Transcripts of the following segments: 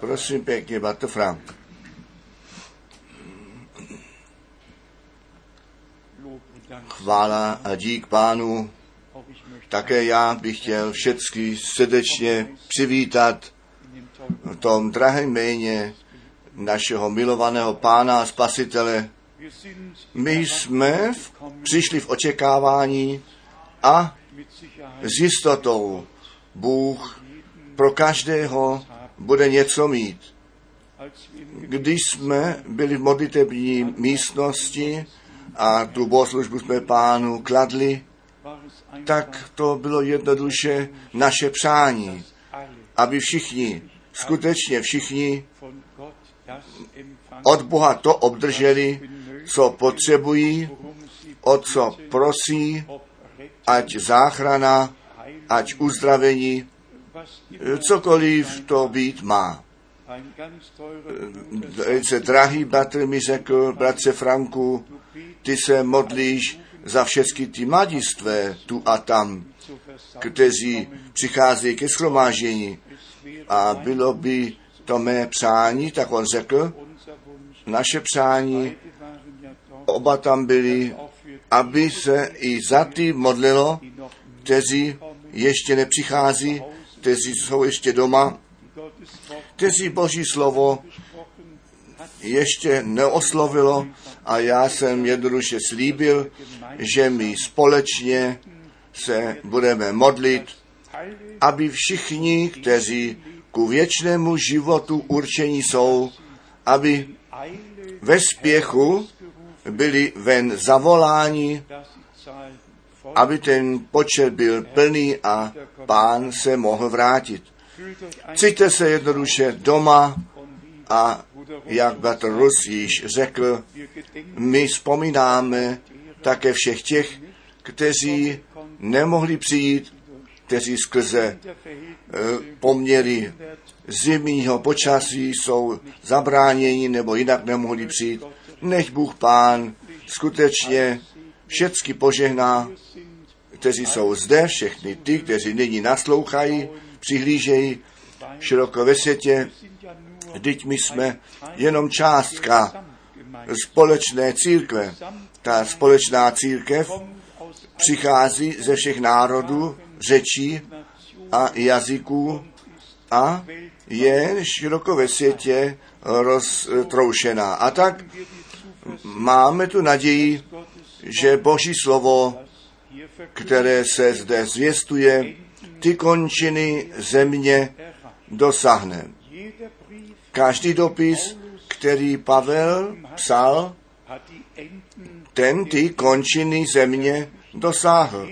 Prosím pěkně, Bato Frank. Chvála a dík pánu. Také já bych chtěl všechny srdečně přivítat v tom drahém jméně našeho milovaného pána a spasitele. My jsme v, přišli v očekávání a s jistotou Bůh pro každého bude něco mít. Když jsme byli v modlitební místnosti a tu bohoslužbu jsme pánu kladli, tak to bylo jednoduše naše přání, aby všichni, skutečně všichni od Boha to obdrželi, co potřebují, o co prosí, ať záchrana, ať uzdravení, cokoliv to být má. Velice drahý bratr mi řekl, bratře Franku, ty se modlíš za všechny ty mladistvé tu a tam, kteří přicházejí ke schromáždění. A bylo by to mé přání, tak on řekl, naše přání, oba tam byli, aby se i za ty modlilo, kteří ještě nepřichází, kteří jsou ještě doma, kteří Boží slovo ještě neoslovilo a já jsem jednoduše slíbil, že my společně se budeme modlit, aby všichni, kteří ku věčnému životu určení jsou, aby ve spěchu byli ven zavoláni, aby ten počet byl plný a pán se mohl vrátit. Cítíte se jednoduše doma a jak bratr Rus již řekl, my vzpomínáme také všech těch, kteří nemohli přijít, kteří skrze e, poměry zimního počasí jsou zabráněni nebo jinak nemohli přijít. Nech Bůh Pán skutečně všecky požehná, kteří jsou zde, všechny ty, kteří nyní naslouchají, přihlížejí široko ve světě. Vždyť my jsme jenom částka společné církve. Ta společná církev přichází ze všech národů, řečí a jazyků a je široko ve světě roztroušená. A tak máme tu naději, že Boží slovo, které se zde zvěstuje, ty končiny země dosáhne. Každý dopis, který Pavel psal, ten ty končiny země dosáhl.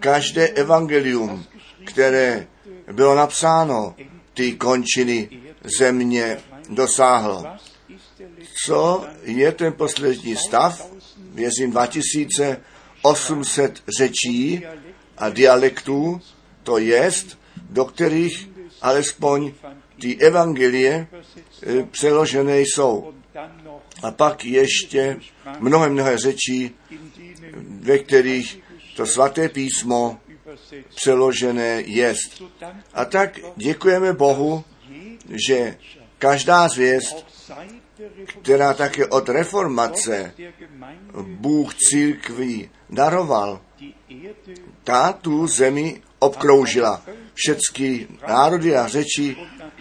Každé evangelium, které bylo napsáno, ty končiny země dosáhl. Co je ten poslední stav? Věřím 2800 řečí a dialektů, to jest, do kterých alespoň ty evangelie eh, přeložené jsou. A pak ještě mnohé, mnohé řečí, ve kterých to svaté písmo přeložené jest. A tak děkujeme Bohu, že každá zvěst, která také od reformace Bůh církví daroval, ta tu zemi obkroužila. Všechny národy a řeči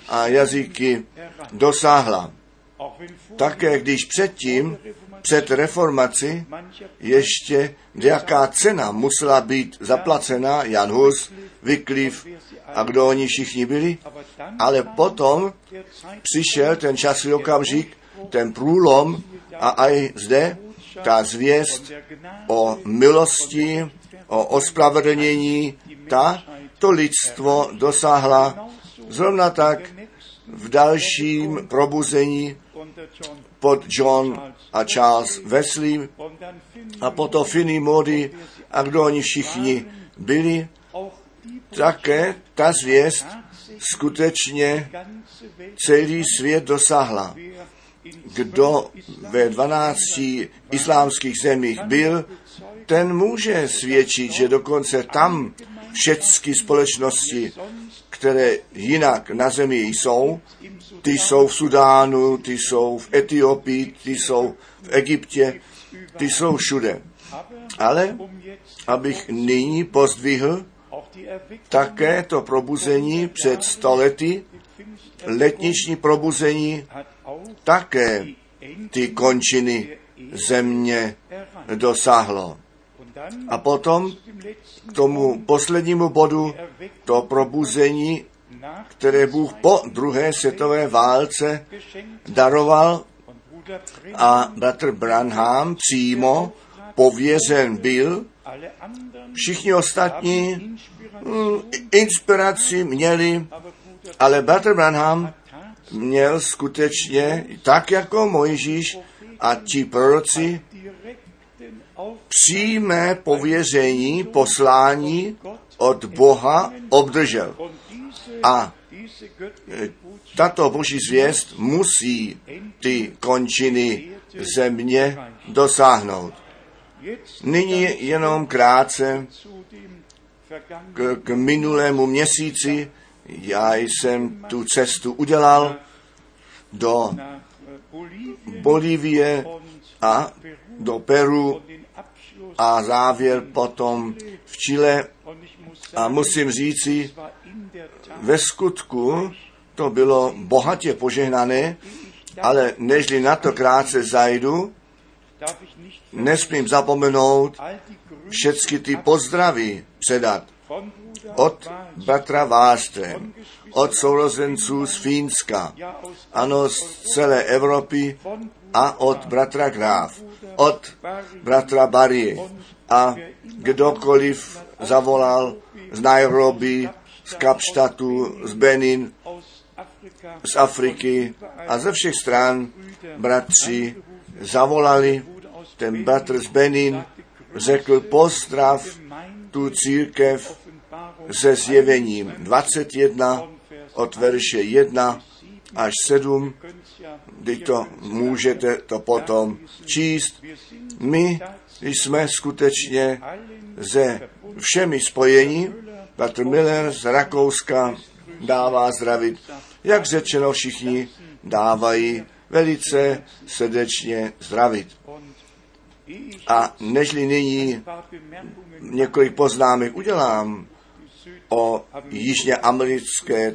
a jazyky dosáhla. Také když předtím, před reformací, ještě jaká cena musela být zaplacena, Jan Hus, Wycliffe a kdo oni všichni byli, ale potom přišel ten časový okamžik, ten průlom a i zde ta zvěst o milosti, o ospravedlnění, ta to lidstvo dosáhla zrovna tak v dalším probuzení pod John a Charles Wesley a potom Finney Modi a kdo oni všichni byli, také ta zvěst skutečně celý svět dosáhla. Kdo ve 12 islámských zemích byl, ten může svědčit, že dokonce tam všechny společnosti, které jinak na zemi jsou, ty jsou v Sudánu, ty jsou v Etiopii, ty jsou v Egyptě, ty jsou všude. Ale abych nyní pozdvihl také to probuzení před stolety, letniční probuzení také ty končiny země dosáhlo. A potom k tomu poslednímu bodu, to probuzení, které Bůh po druhé světové válce daroval a bratr Branham přímo pověřen byl, všichni ostatní mm, inspiraci měli, ale bratr Branham měl skutečně, tak jako Mojžíš a ti proroci, přímé pověření, poslání od Boha obdržel. A e, tato boží zvěst musí ty končiny země dosáhnout. Nyní jenom krátce k, k minulému měsíci. Já jsem tu cestu udělal do Bolívie a do Peru a závěr potom v Chile. A musím říci, ve skutku to bylo bohatě požehnané, ale nežli na to krátce zajdu, nesmím zapomenout všechny ty pozdravy předat od bratra Vástrem, od sourozenců z Fínska, ano, z celé Evropy a od bratra Gráf, od bratra Barry. A kdokoliv zavolal z Nairobi, z Kapštatu, z Benin, z Afriky a ze všech stran bratři zavolali, ten bratr z Benin řekl pozdrav tu církev se zjevením 21 od verše 1 až 7, kdy to můžete to potom číst. My jsme skutečně ze všemi spojení. Petr Miller z Rakouska dává zdravit. Jak řečeno, všichni dávají velice srdečně zdravit. A nežli nyní několik poznámek udělám o jižně americké,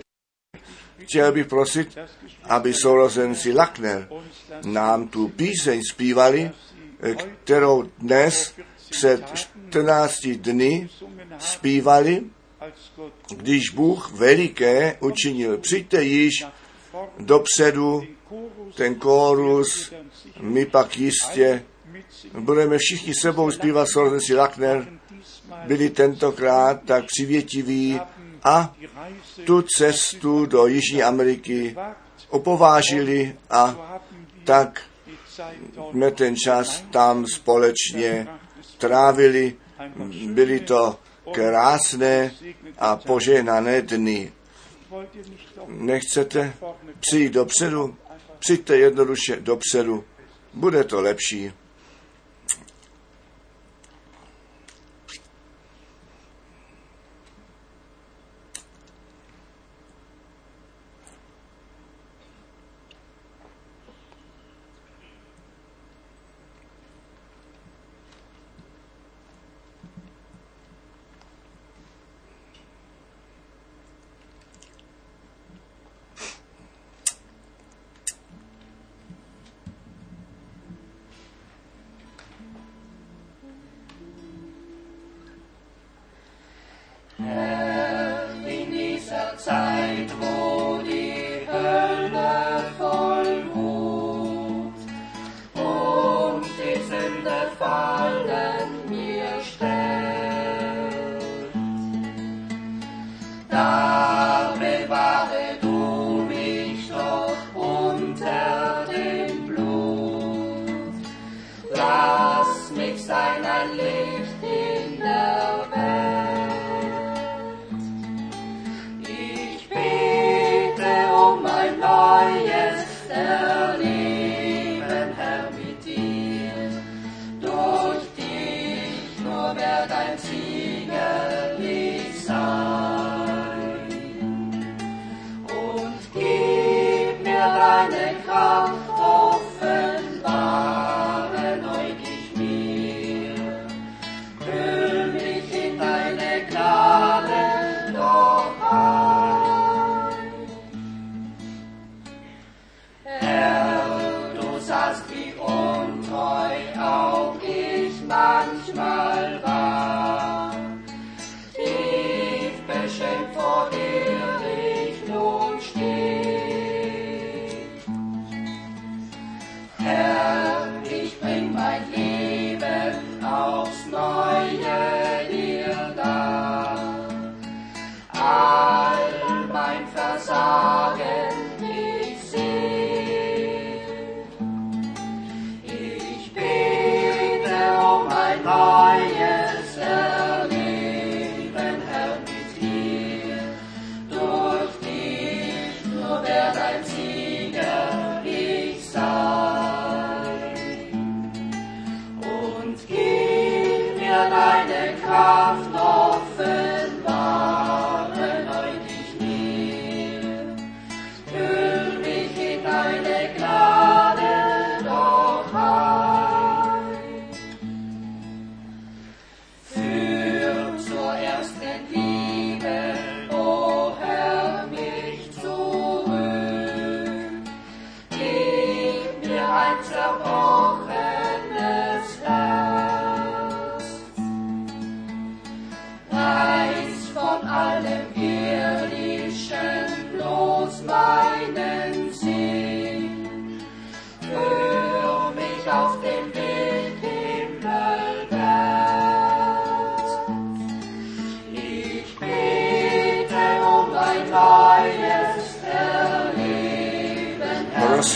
chtěl bych prosit, aby sourozenci Lackner nám tu píseň zpívali, kterou dnes před 14 dny zpívali, když Bůh veliké učinil. Přijďte již dopředu, ten kórus, my pak jistě budeme všichni sebou zpívat Sordensi Lackner, byli tentokrát tak přivětiví a tu cestu do Jižní Ameriky opovážili a tak jsme ten čas tam společně trávili. Byly to krásné a požehnané dny. Nechcete přijít dopředu? Přijďte jednoduše dopředu. Bude to lepší.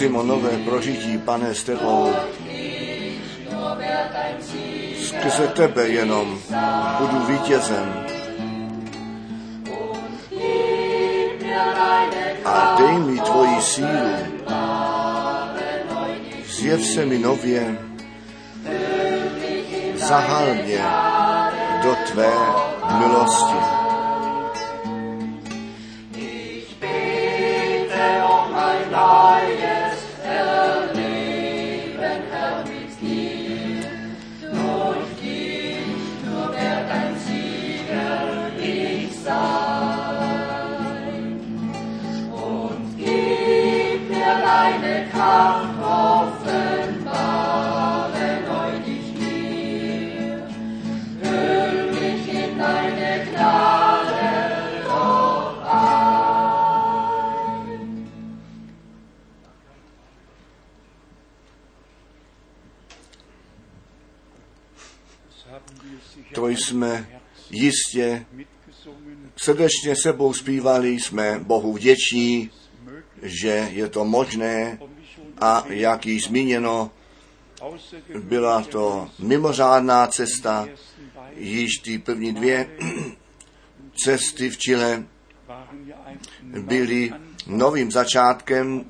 Prosím o nové prožití, pane, s tebou. Skrze tebe jenom budu vítězem. A dej mi tvoji sílu. Zjev se mi nově. Zahal mě do tvé milosti. Jsme jistě srdečně sebou zpívali, jsme Bohu vděční, že je to možné a jak již zmíněno, byla to mimořádná cesta, již ty první dvě cesty v Chile byly novým začátkem,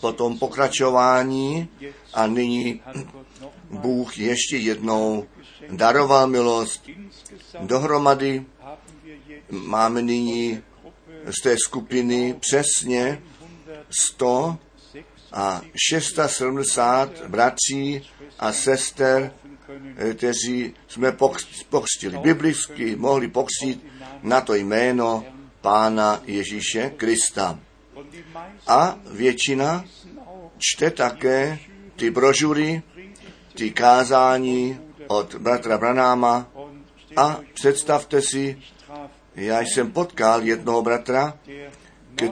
potom pokračování a nyní Bůh ještě jednou daroval milost. Dohromady máme nyní z té skupiny přesně 100 a 670 bratří a sester, eh, kteří jsme pokř- pokřtili biblicky, mohli pokřtít na to jméno Pána Ježíše Krista. A většina čte také ty brožury, ty kázání od bratra Branáma a představte si, já jsem potkal jednoho bratra,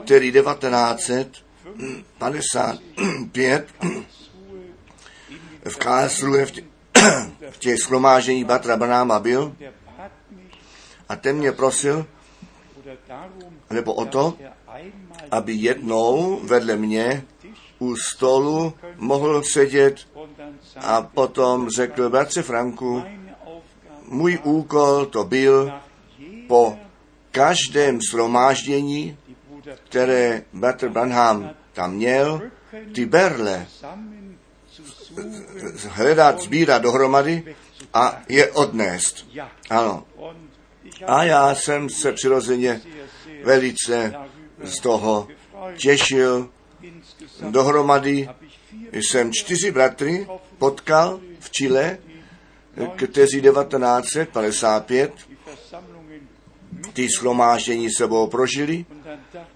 který 1955 v Karlsruhe v, tě, v těch schromážení bratra Branáma byl a ten mě prosil, nebo o to, aby jednou vedle mě u stolu mohl sedět a potom řekl, bratře Franku, můj úkol to byl po každém shromáždění, které bratr Branham tam měl, ty berle hledat, sbírat dohromady a je odnést. Ano. A já jsem se přirozeně velice z toho těšil. Dohromady jsem čtyři bratry potkal v Chile, kteří 1955 ty schromáždění sebou prožili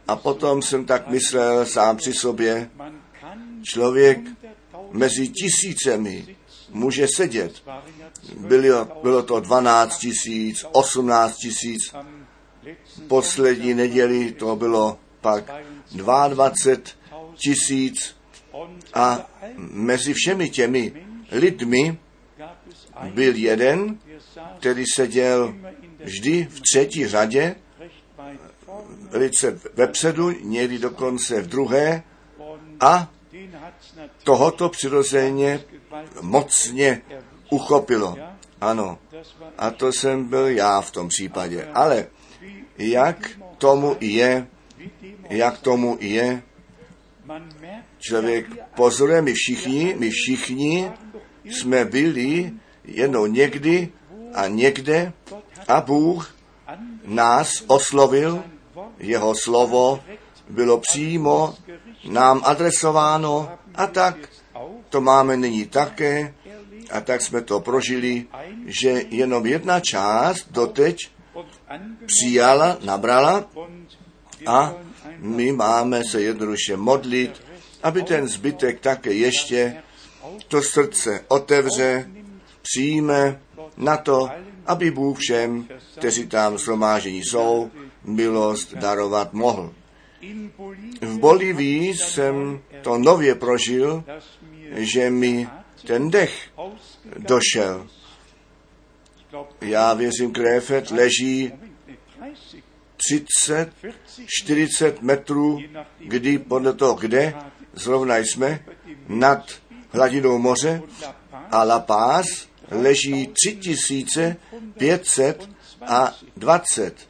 a potom jsem tak myslel sám při sobě, člověk mezi tisícemi může sedět. Bylo, bylo to 12 tisíc, 18 tisíc, poslední neděli to bylo pak 22 tisíc a mezi všemi těmi lidmi byl jeden, který seděl vždy v třetí řadě, velice vepředu, někdy dokonce v druhé a tohoto přirozeně mocně uchopilo. Ano, a to jsem byl já v tom případě. Ale jak tomu je, jak tomu je, člověk pozoruje, my všichni, my všichni jsme byli jednou někdy a někde A Bůh nás oslovil, jeho slovo bylo přímo nám adresováno a tak to máme nyní také a tak jsme to prožili, že jenom jedna část doteď přijala, nabrala a my máme se jednoduše modlit, aby ten zbytek také ještě to srdce otevře, přijme na to, aby Bůh všem, kteří tam shromážení jsou, milost darovat mohl. V Bolívii jsem to nově prožil, že mi ten dech došel. Já věřím, Kréfet leží 30, 40 metrů, kdy podle toho, kde zrovna jsme, nad hladinou moře a La Paz leží 3520.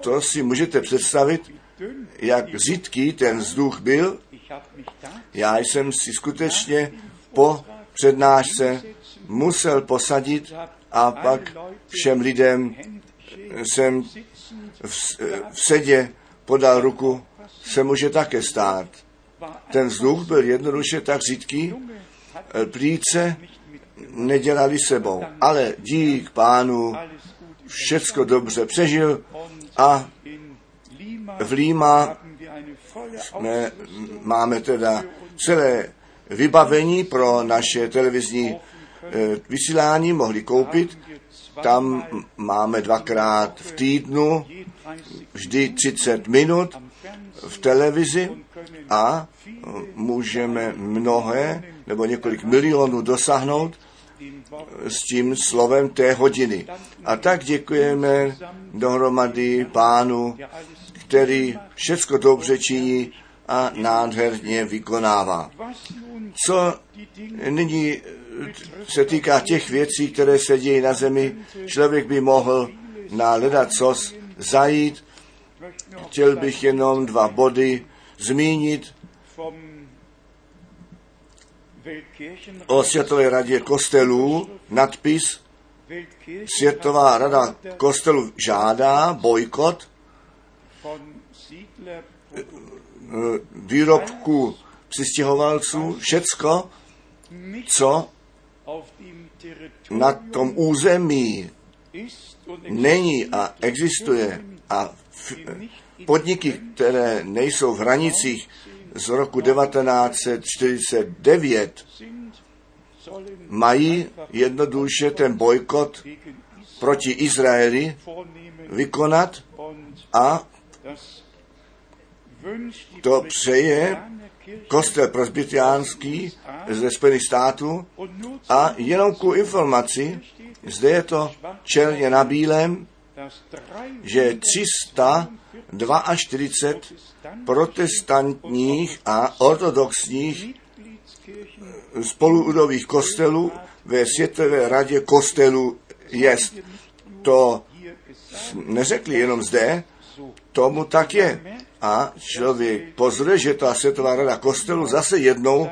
To si můžete představit, jak řídký ten vzduch byl. Já jsem si skutečně po přednášce musel posadit a pak všem lidem jsem v, v sedě podal ruku, se může také stát. Ten vzduch byl jednoduše tak řídký, plíce nedělali sebou, ale dík pánu všecko dobře přežil a v Líma jsme, máme teda celé vybavení pro naše televizní e, vysílání, mohli koupit. Tam máme dvakrát v týdnu, vždy 30 minut v televizi a můžeme mnohé nebo několik milionů dosáhnout s tím slovem té hodiny. A tak děkujeme dohromady pánu, který všecko dobře činí a nádherně vykonává. Co nyní se týká těch věcí, které se dějí na zemi, člověk by mohl na ledacos zajít. Chtěl bych jenom dva body zmínit o Světové radě kostelů. Nadpis Světová rada kostelů žádá bojkot výrobku přistěhovalců, všecko, co na tom území není a existuje a podniky, které nejsou v hranicích z roku 1949, mají jednoduše ten bojkot proti Izraeli vykonat a to přeje kostel prosbytiánský ze Spojených států a jenom ku informaci, zde je to černě na bílém, že 342 protestantních a ortodoxních spoluudových kostelů ve Světové radě kostelů jest. To neřekli jenom zde, tomu tak je. A člověk pozře, že ta Světová rada kostelu zase jednou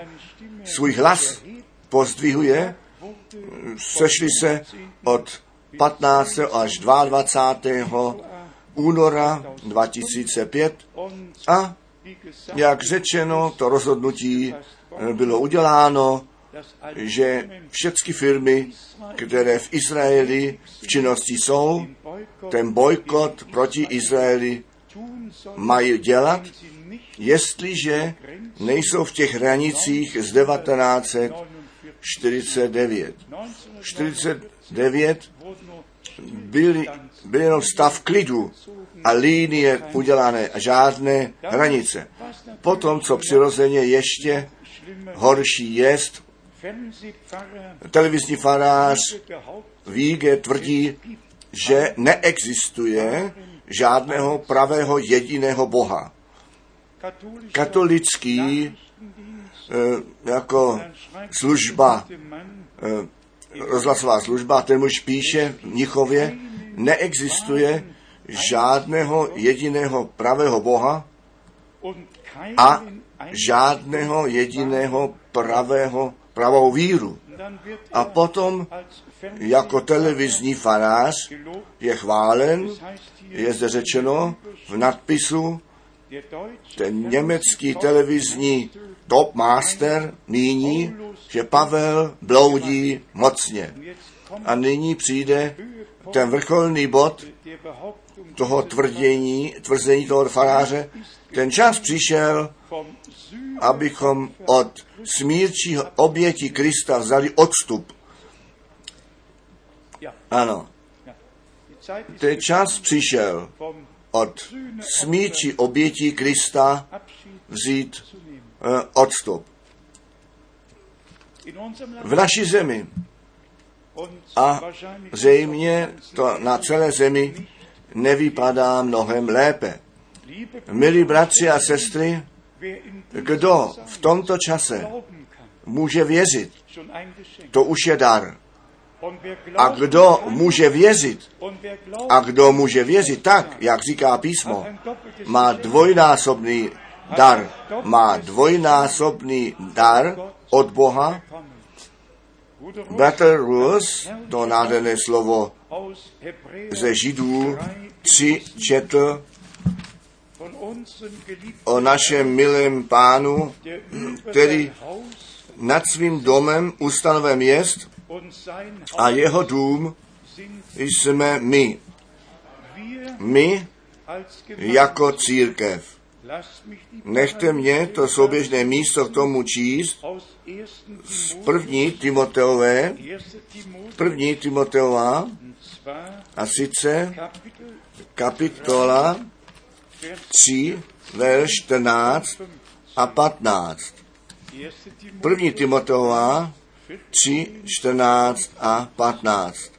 svůj hlas pozdvihuje. Sešli se od 15. až 22. února 2005 a jak řečeno, to rozhodnutí bylo uděláno, že všechny firmy, které v Izraeli v činnosti jsou, ten bojkot proti Izraeli mají dělat, jestliže nejsou v těch hranicích z 1949. 49 byl, byl jenom stav klidu a linie udělané a žádné hranice. Potom, co přirozeně ještě horší jest, televizní farář Víge tvrdí, že neexistuje žádného pravého jediného Boha. Katolický eh, jako služba, eh, rozhlasová služba, ten muž píše v Nichově, neexistuje žádného jediného pravého Boha a žádného jediného pravého pravou víru. A potom jako televizní farář je chválen, je zde řečeno v nadpisu, ten německý televizní top master nyní, že Pavel bloudí mocně. A nyní přijde ten vrcholný bod toho tvrdění, tvrzení toho faráře. Ten čas přišel, abychom od smírčího oběti Krista vzali odstup. Ano, ten čas přišel od smíči obětí Krista vzít uh, odstup. V naší zemi a zřejmě to na celé zemi nevypadá mnohem lépe. Milí bratři a sestry, kdo v tomto čase může věřit, to už je dar. A kdo může věřit, a kdo může věřit tak, jak říká písmo, má dvojnásobný dar, má dvojnásobný dar od Boha. Bratr Rus, to nádherné slovo ze Židů, tři četl o našem milém pánu, který nad svým domem ustanoven jest a jeho dům jsme my. My jako církev. Nechte mě to souběžné místo k tomu číst z první Timoteové, první Timoteová, a sice kapitola 3, verš 14 a 15. První Timoteová 3, 14 a 15.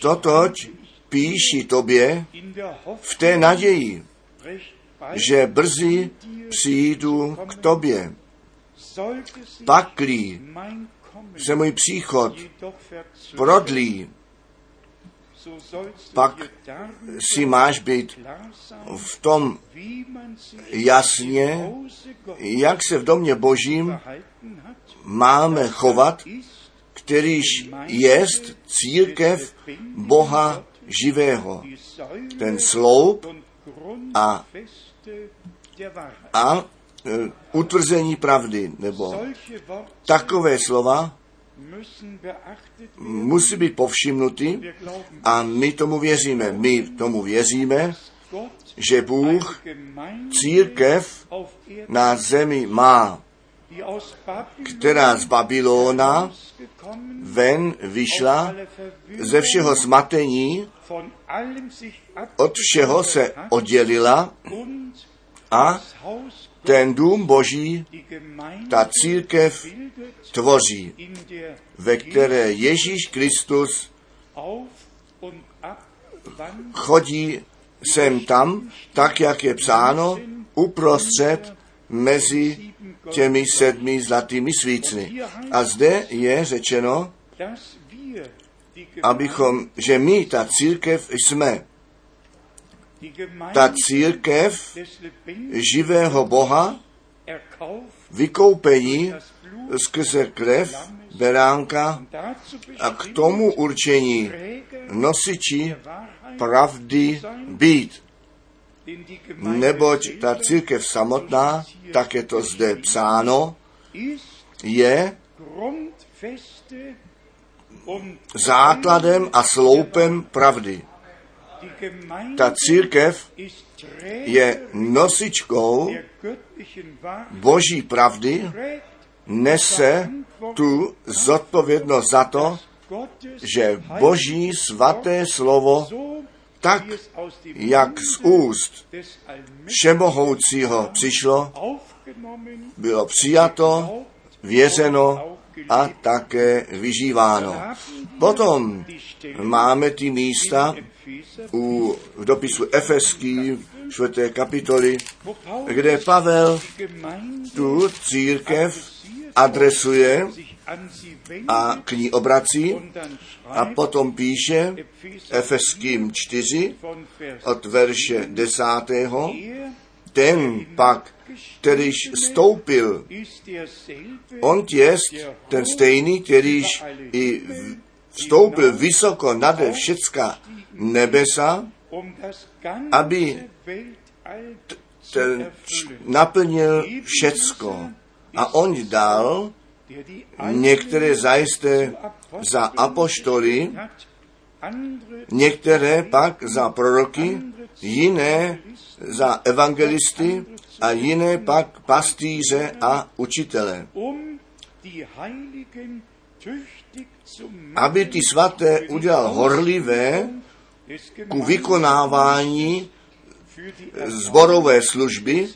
Totož píši tobě v té naději, že brzy přijdu k tobě. Paklí se můj příchod prodlí, pak si máš být v tom jasně, jak se v domě božím máme chovat, kterýž jest církev Boha živého. Ten sloup a, a e, utvrzení pravdy, nebo takové slova musí být povšimnuty a my tomu věříme. My tomu věříme, že Bůh církev na zemi má, která z Babylona ven vyšla ze všeho zmatení, od všeho se oddělila a ten dům Boží, ta církev tvoří, ve které Ježíš Kristus chodí sem tam, tak jak je psáno, uprostřed mezi těmi sedmi zlatými svícny. A zde je řečeno, abychom, že my, ta církev, jsme ta církev živého Boha, vykoupení skrze krev beránka a k tomu určení nosiči pravdy být. Neboť ta církev samotná, tak je to zde psáno, je základem a sloupem pravdy. Ta církev je nosičkou boží pravdy, nese tu zodpovědnost za to, že boží svaté slovo tak, jak z úst všemohoucího přišlo, bylo přijato, věřeno a také vyžíváno. Potom máme ty místa u, v dopisu Efeský, čtvrté kapitoly, kde Pavel tu církev adresuje a k ní obrací a potom ten pak, kterýž stoupil, on jest ten stejný, kterýž i vstoupil vysoko nade všecka nebesa, aby ten naplnil všecko. A on dal některé zajisté za apoštoly, některé pak za proroky, jiné za evangelisty a jiné pak pastýře a učitele. Aby ty svaté udělal horlivé ku vykonávání zborové služby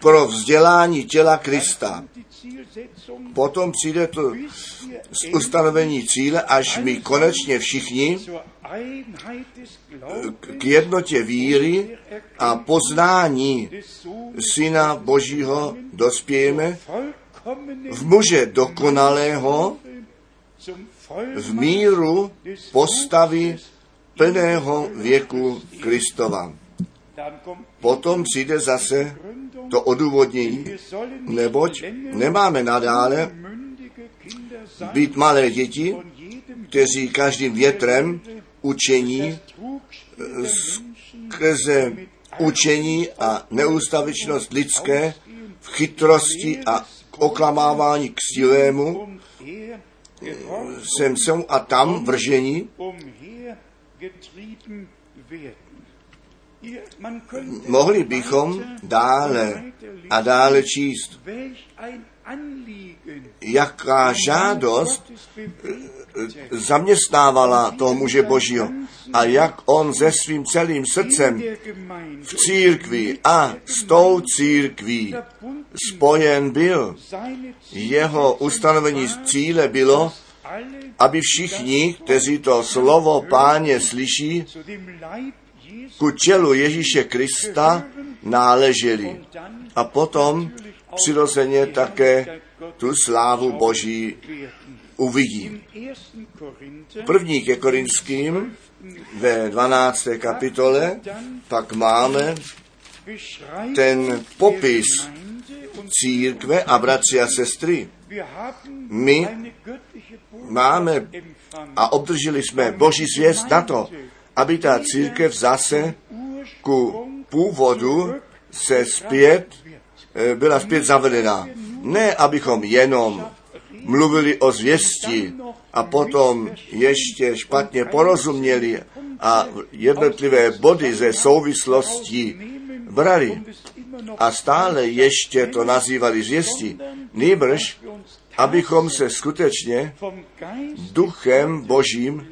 pro vzdělání těla Krista. Potom přijde to ustanovení cíle, až my konečně všichni k jednotě víry a poznání Syna Božího dospějeme v muže dokonalého, v míru postavy plného věku Kristova. Potom přijde zase to odůvodnění, neboť nemáme nadále být malé děti, kteří každým větrem učení skrze učení a neústavičnost lidské v chytrosti a oklamávání k silému sem sem a tam vržení Mohli bychom dále a dále číst, jaká žádost zaměstnávala toho muže Božího a jak on se svým celým srdcem v církvi a s tou církví spojen byl. Jeho ustanovení cíle bylo, aby všichni, kteří to slovo páně slyší, ku tělu Ježíše Krista náleželi. A potom přirozeně také tu slávu Boží uvidí. První ke Korinským ve 12. kapitole pak máme ten popis církve a bratři a sestry. My máme a obdrželi jsme Boží zvěst na to, aby ta církev zase ku původu se zpět, byla zpět zavedena. Ne, abychom jenom mluvili o zvěsti a potom ještě špatně porozuměli a jednotlivé body ze souvislostí brali a stále ještě to nazývali zvěsti. Nýbrž, abychom se skutečně duchem božím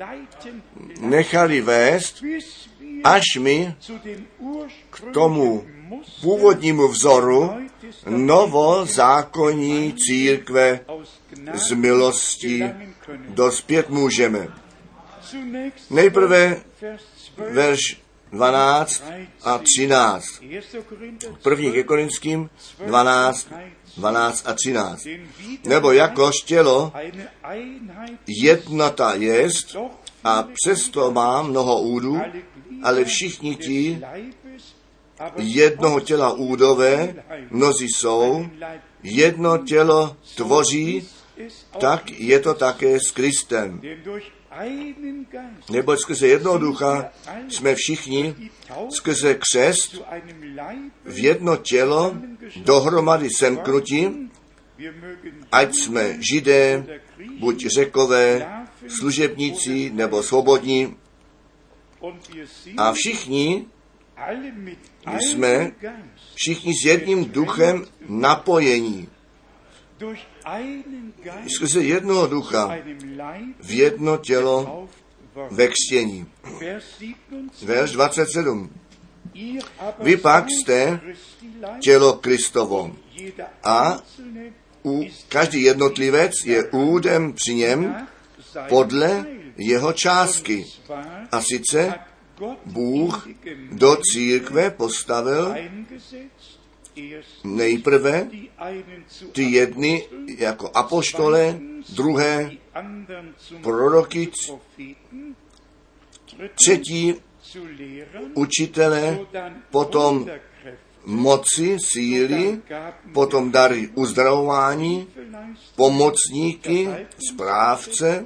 nechali vést, až my k tomu původnímu vzoru novozákonní církve z milosti dospět můžeme. Nejprve verš 12 a 13. První ke Korinským 12, 12 a 13. Nebo jakož tělo jednota jest a přesto má mnoho údů, ale všichni ti jednoho těla údové, mnozí jsou, jedno tělo tvoří, tak je to také s Kristem. Neboť skrze jednoho ducha jsme všichni skrze křest v jedno tělo dohromady semknutí, ať jsme židé, buď řekové, služebníci nebo svobodní. A všichni jsme všichni s jedním duchem napojení. Skrze jednoho ducha v jedno tělo ve křtění. Verš 27. Vy pak jste tělo Kristovo a u, každý jednotlivec je údem při něm podle jeho částky. A sice Bůh do církve postavil nejprve ty jedny jako apoštole, druhé proroky, třetí učitele, potom moci, síly, potom dary uzdravování, pomocníky, správce,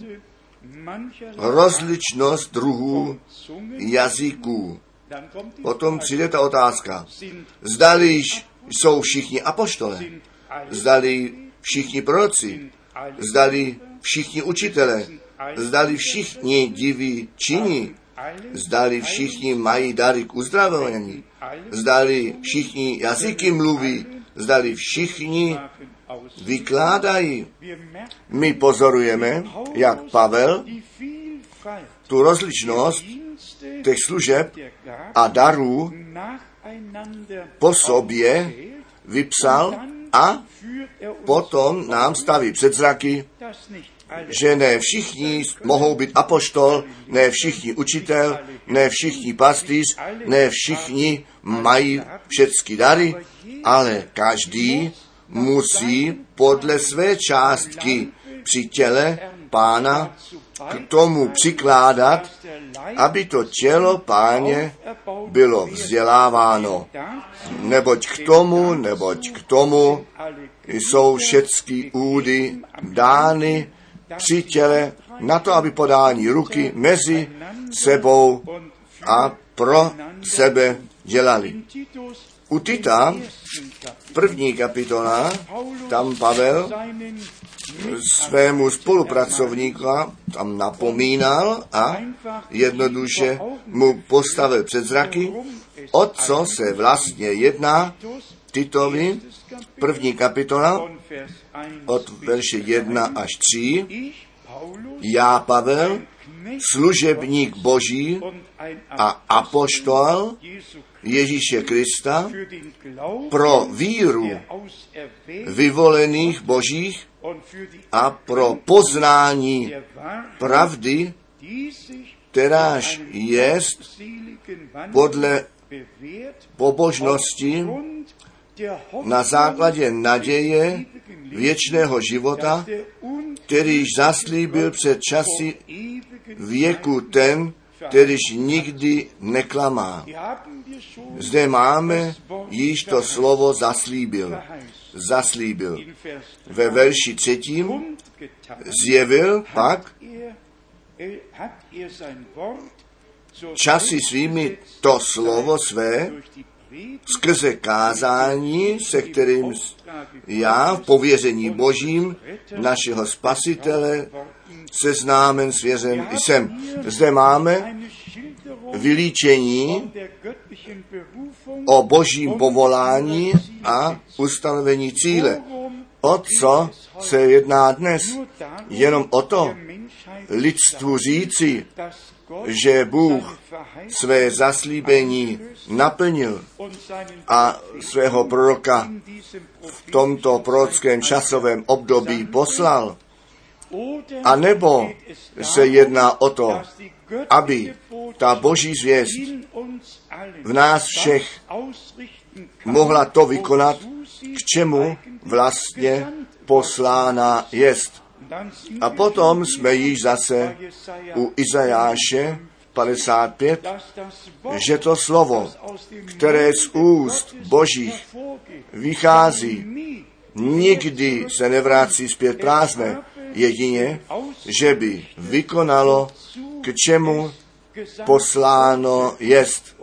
rozličnost druhů jazyků. Potom přijde ta otázka. Zdali jsou všichni apoštole, zdali všichni proroci, zdali všichni učitele, zdali všichni diví činí, zdali všichni mají dary k uzdravení, zdali všichni jazyky mluví, zdali všichni vykládají. My pozorujeme, jak Pavel tu rozličnost těch služeb a darů po sobě vypsal a potom nám staví před zraky, že ne všichni mohou být apoštol, ne všichni učitel, ne všichni pastýř, ne všichni mají všechny dary, ale každý musí podle své částky při těle pána k tomu přikládat, aby to tělo páně bylo vzděláváno. Neboť k tomu, neboť k tomu jsou všechny údy dány při těle na to, aby podání ruky mezi sebou a pro sebe dělali. U Tita, první kapitola, tam Pavel svému spolupracovníka tam napomínal a jednoduše mu postavil před zraky, o co se vlastně jedná Titovi, první kapitola, od verše 1 až 3. Já, Pavel, služebník Boží a apoštol Ježíše Krista pro víru vyvolených Božích a pro poznání pravdy, kteráž jest podle pobožnosti na základě naděje věčného života, kterýž zaslíbil před časy věku ten, kterýž nikdy neklamá. Zde máme již to slovo zaslíbil. Zaslíbil. Ve verši třetím zjevil pak časy svými to slovo své skrze kázání, se kterým já v pověření Božím našeho spasitele seznámen svěřen jsem. Zde máme vylíčení o božím povolání a ustanovení cíle. O co se jedná dnes? Jenom o to, lidstvu říci, že Bůh své zaslíbení naplnil a svého proroka v tomto prorockém časovém období poslal. A nebo se jedná o to, aby ta boží zvěst v nás všech mohla to vykonat, k čemu vlastně poslána jest. A potom jsme již zase u Izajáše 55, že to slovo, které z úst božích vychází, nikdy se nevrácí zpět prázdné, jedině, že by vykonalo, k čemu posláno jest.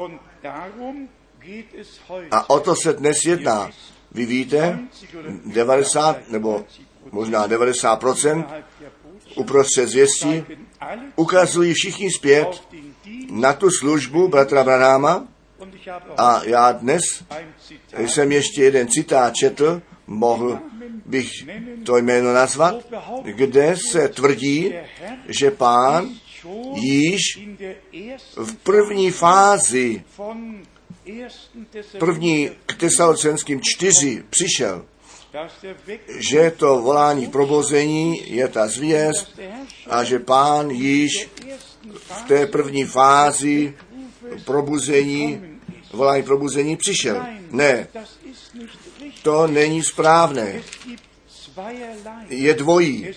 A o to se dnes jedná. Vy víte, 90 nebo možná 90% uprostřed zvěstí ukazují všichni zpět na tu službu bratra Branáma a já dnes jsem ještě jeden citát četl, mohl bych to jméno nazvat, kde se tvrdí, že pán již v první fázi první k Tesalocenským čtyři přišel, že to volání probození je ta zvěst a že pán již v té první fázi probuzení, volání probuzení přišel. Ne, to není správné. Je dvojí.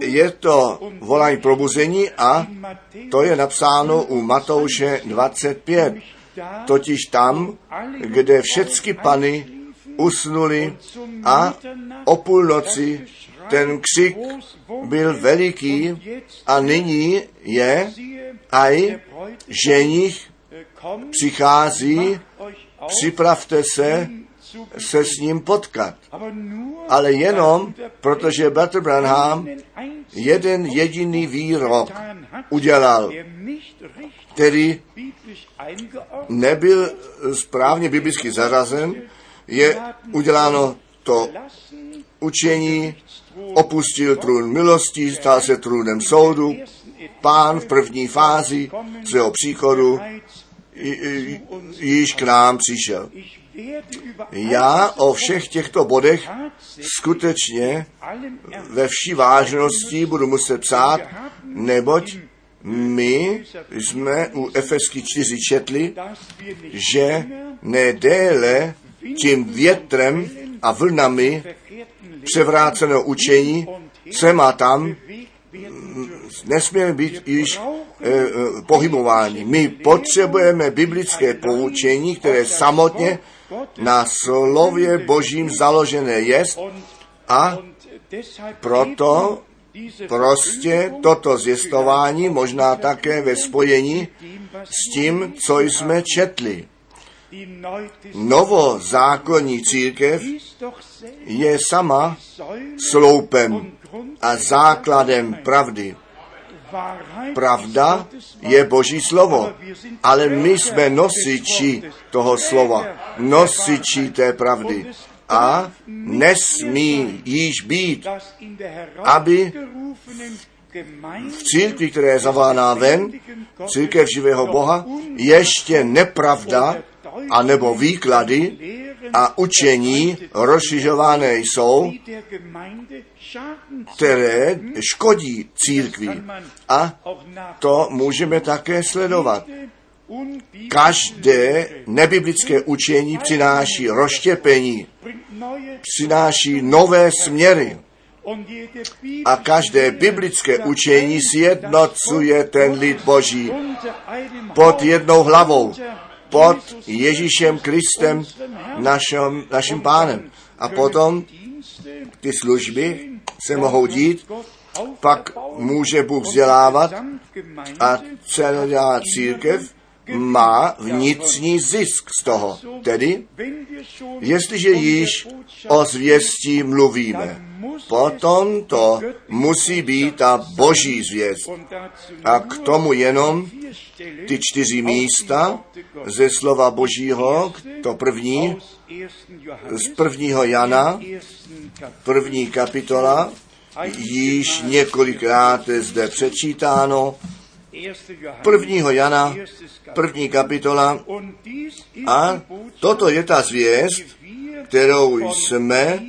Je to volání probuzení a to je napsáno u Matouše 25. totiž tam, kde všecky pany usnuli a o půlnoci ten křik byl veliký a nyní je aj ženich přichází, připravte se se s ním potkat. Ale jenom, protože Bratr Branham jeden jediný výrok udělal, který nebyl správně biblicky zařazen, je uděláno to učení, opustil trůn milosti, stal se trůnem soudu, pán v první fázi svého příchodu již k nám přišel. Já o všech těchto bodech skutečně ve vší vážnosti budu muset psát, neboť my jsme u Efesky 4 četli, že nedéle tím větrem a vlnami převráceného učení sem a tam nesmíme být již e, e, pohybováni. My potřebujeme biblické poučení, které samotně na slově božím založené jest a proto prostě toto zjistování možná také ve spojení s tím, co jsme četli. Novozákonní církev je sama sloupem a základem pravdy. Pravda je Boží slovo, ale my jsme nosiči toho slova, nosiči té pravdy. A nesmí již být, aby v církvi, která je zavolána ven, církev živého Boha, ještě nepravda a nebo výklady a učení rozšiřované jsou, které škodí církvi. A to můžeme také sledovat. Každé nebiblické učení přináší rozštěpení, přináší nové směry. A každé biblické učení sjednocuje ten lid Boží pod jednou hlavou, pod Ježíšem Kristem, našem, naším pánem. A potom ty služby se mohou dít, pak může Bůh vzdělávat a celá církev má vnitřní zisk z toho. Tedy, jestliže již o zvěstí mluvíme, potom to musí být ta boží zvěst. A k tomu jenom ty čtyři místa ze slova božího, to první, z prvního Jana, první kapitola, již několikrát zde přečítáno, prvního Jana, první kapitola. A toto je ta zvěst, kterou jsme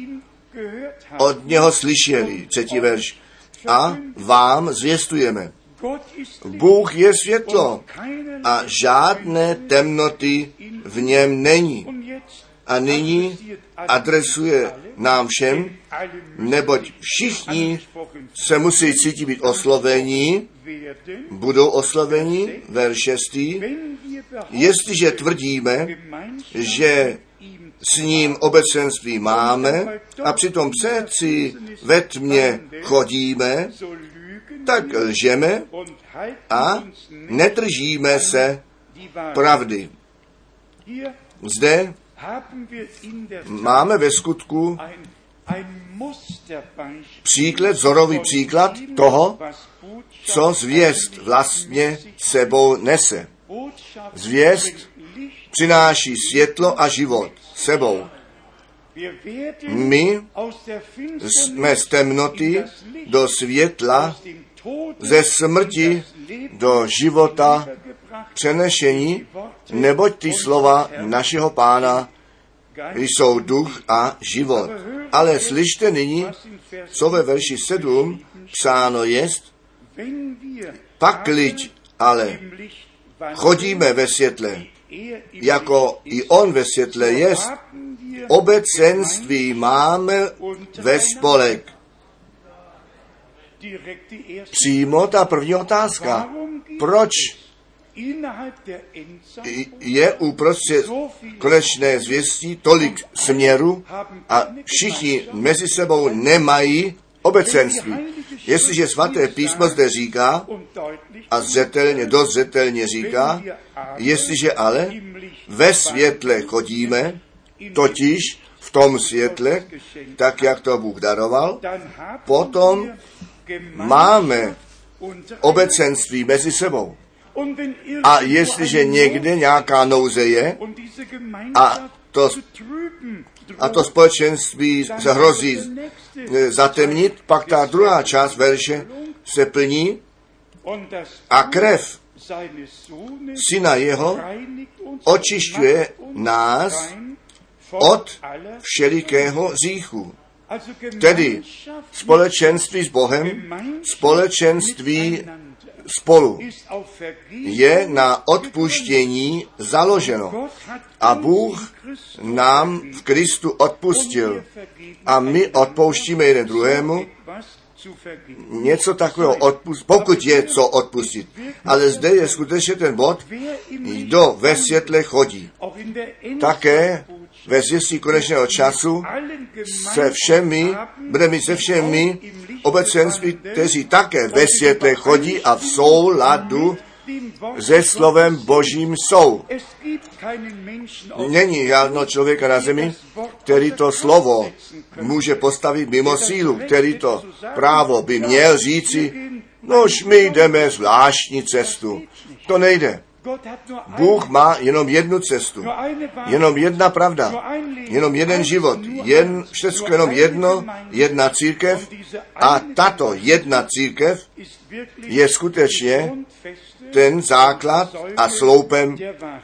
od něho slyšeli. Třetí verš. A vám zvěstujeme. Bůh je světlo a žádné temnoty v něm není. A nyní adresuje nám všem, neboť všichni se musí cítit být oslovení, budou osloveni, verš 6. Jestliže tvrdíme, že s ním obecenství máme a přitom přeci ve tmě chodíme, tak lžeme a netržíme se pravdy. Zde máme ve skutku příklad, vzorový příklad toho, co zvěst vlastně sebou nese. Zvěst přináší světlo a život sebou. My jsme z temnoty do světla, ze smrti do života přenešení, neboť ty slova našeho pána jsou duch a život. Ale slyšte nyní, co ve verši 7 psáno jest, pakliť ale chodíme ve světle, jako i on ve světle jest, obecenství máme ve spolek. Přímo ta první otázka. Proč je uprostřed konečné zvěstí tolik směru a všichni mezi sebou nemají obecenství. Jestliže svaté písmo zde říká, a zřetelně, dost zřetelně říká, jestliže ale ve světle chodíme, totiž v tom světle, tak jak to Bůh daroval, potom máme obecenství mezi sebou. A jestliže někde nějaká nouze je a to, a to společenství se hrozí zatemnit, pak ta druhá část verše se plní a krev syna jeho očišťuje nás od všelikého říchu. Tedy společenství s Bohem, společenství spolu je na odpuštění založeno. A Bůh nám v Kristu odpustil. A my odpouštíme jeden druhému něco takového odpustit, pokud je co odpustit. Ale zde je skutečně ten bod, kdo ve světle chodí. Také ve zvěstí konečného času se všemi, bude mít se všemi obecenství, kteří také ve světle chodí a v souladu se slovem Božím jsou. Není žádného člověka na zemi, který to slovo může postavit mimo sílu, který to právo by měl říci, nož my jdeme zvláštní cestu. To nejde. Bůh má jenom jednu cestu, jenom jedna pravda, jenom jeden život, jen všechno jenom jedno, jedna církev. A tato jedna církev je skutečně ten základ a sloupem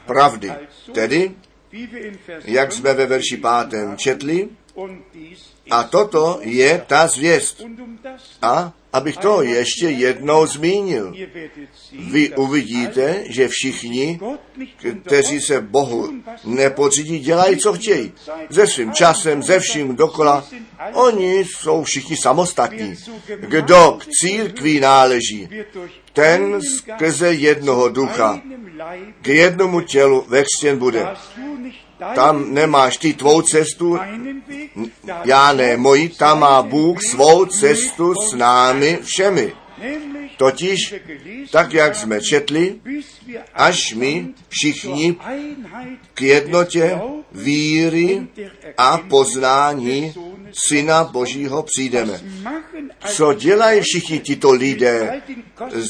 pravdy. Tedy, jak jsme ve verši pátem četli, a toto je ta zvěst. A abych to ještě jednou zmínil. Vy uvidíte, že všichni, kteří se Bohu nepodřídí, dělají, co chtějí. Se svým časem, ze vším dokola. Oni jsou všichni samostatní. Kdo k církví náleží, ten skrze jednoho ducha k jednomu tělu ve bude. Tam nemáš ty tvou cestu, já ne moji, tam má Bůh svou cestu s námi všemi. Totiž, tak jak jsme četli, až my všichni k jednotě víry a poznání Syna Božího přijdeme. Co dělají všichni tito lidé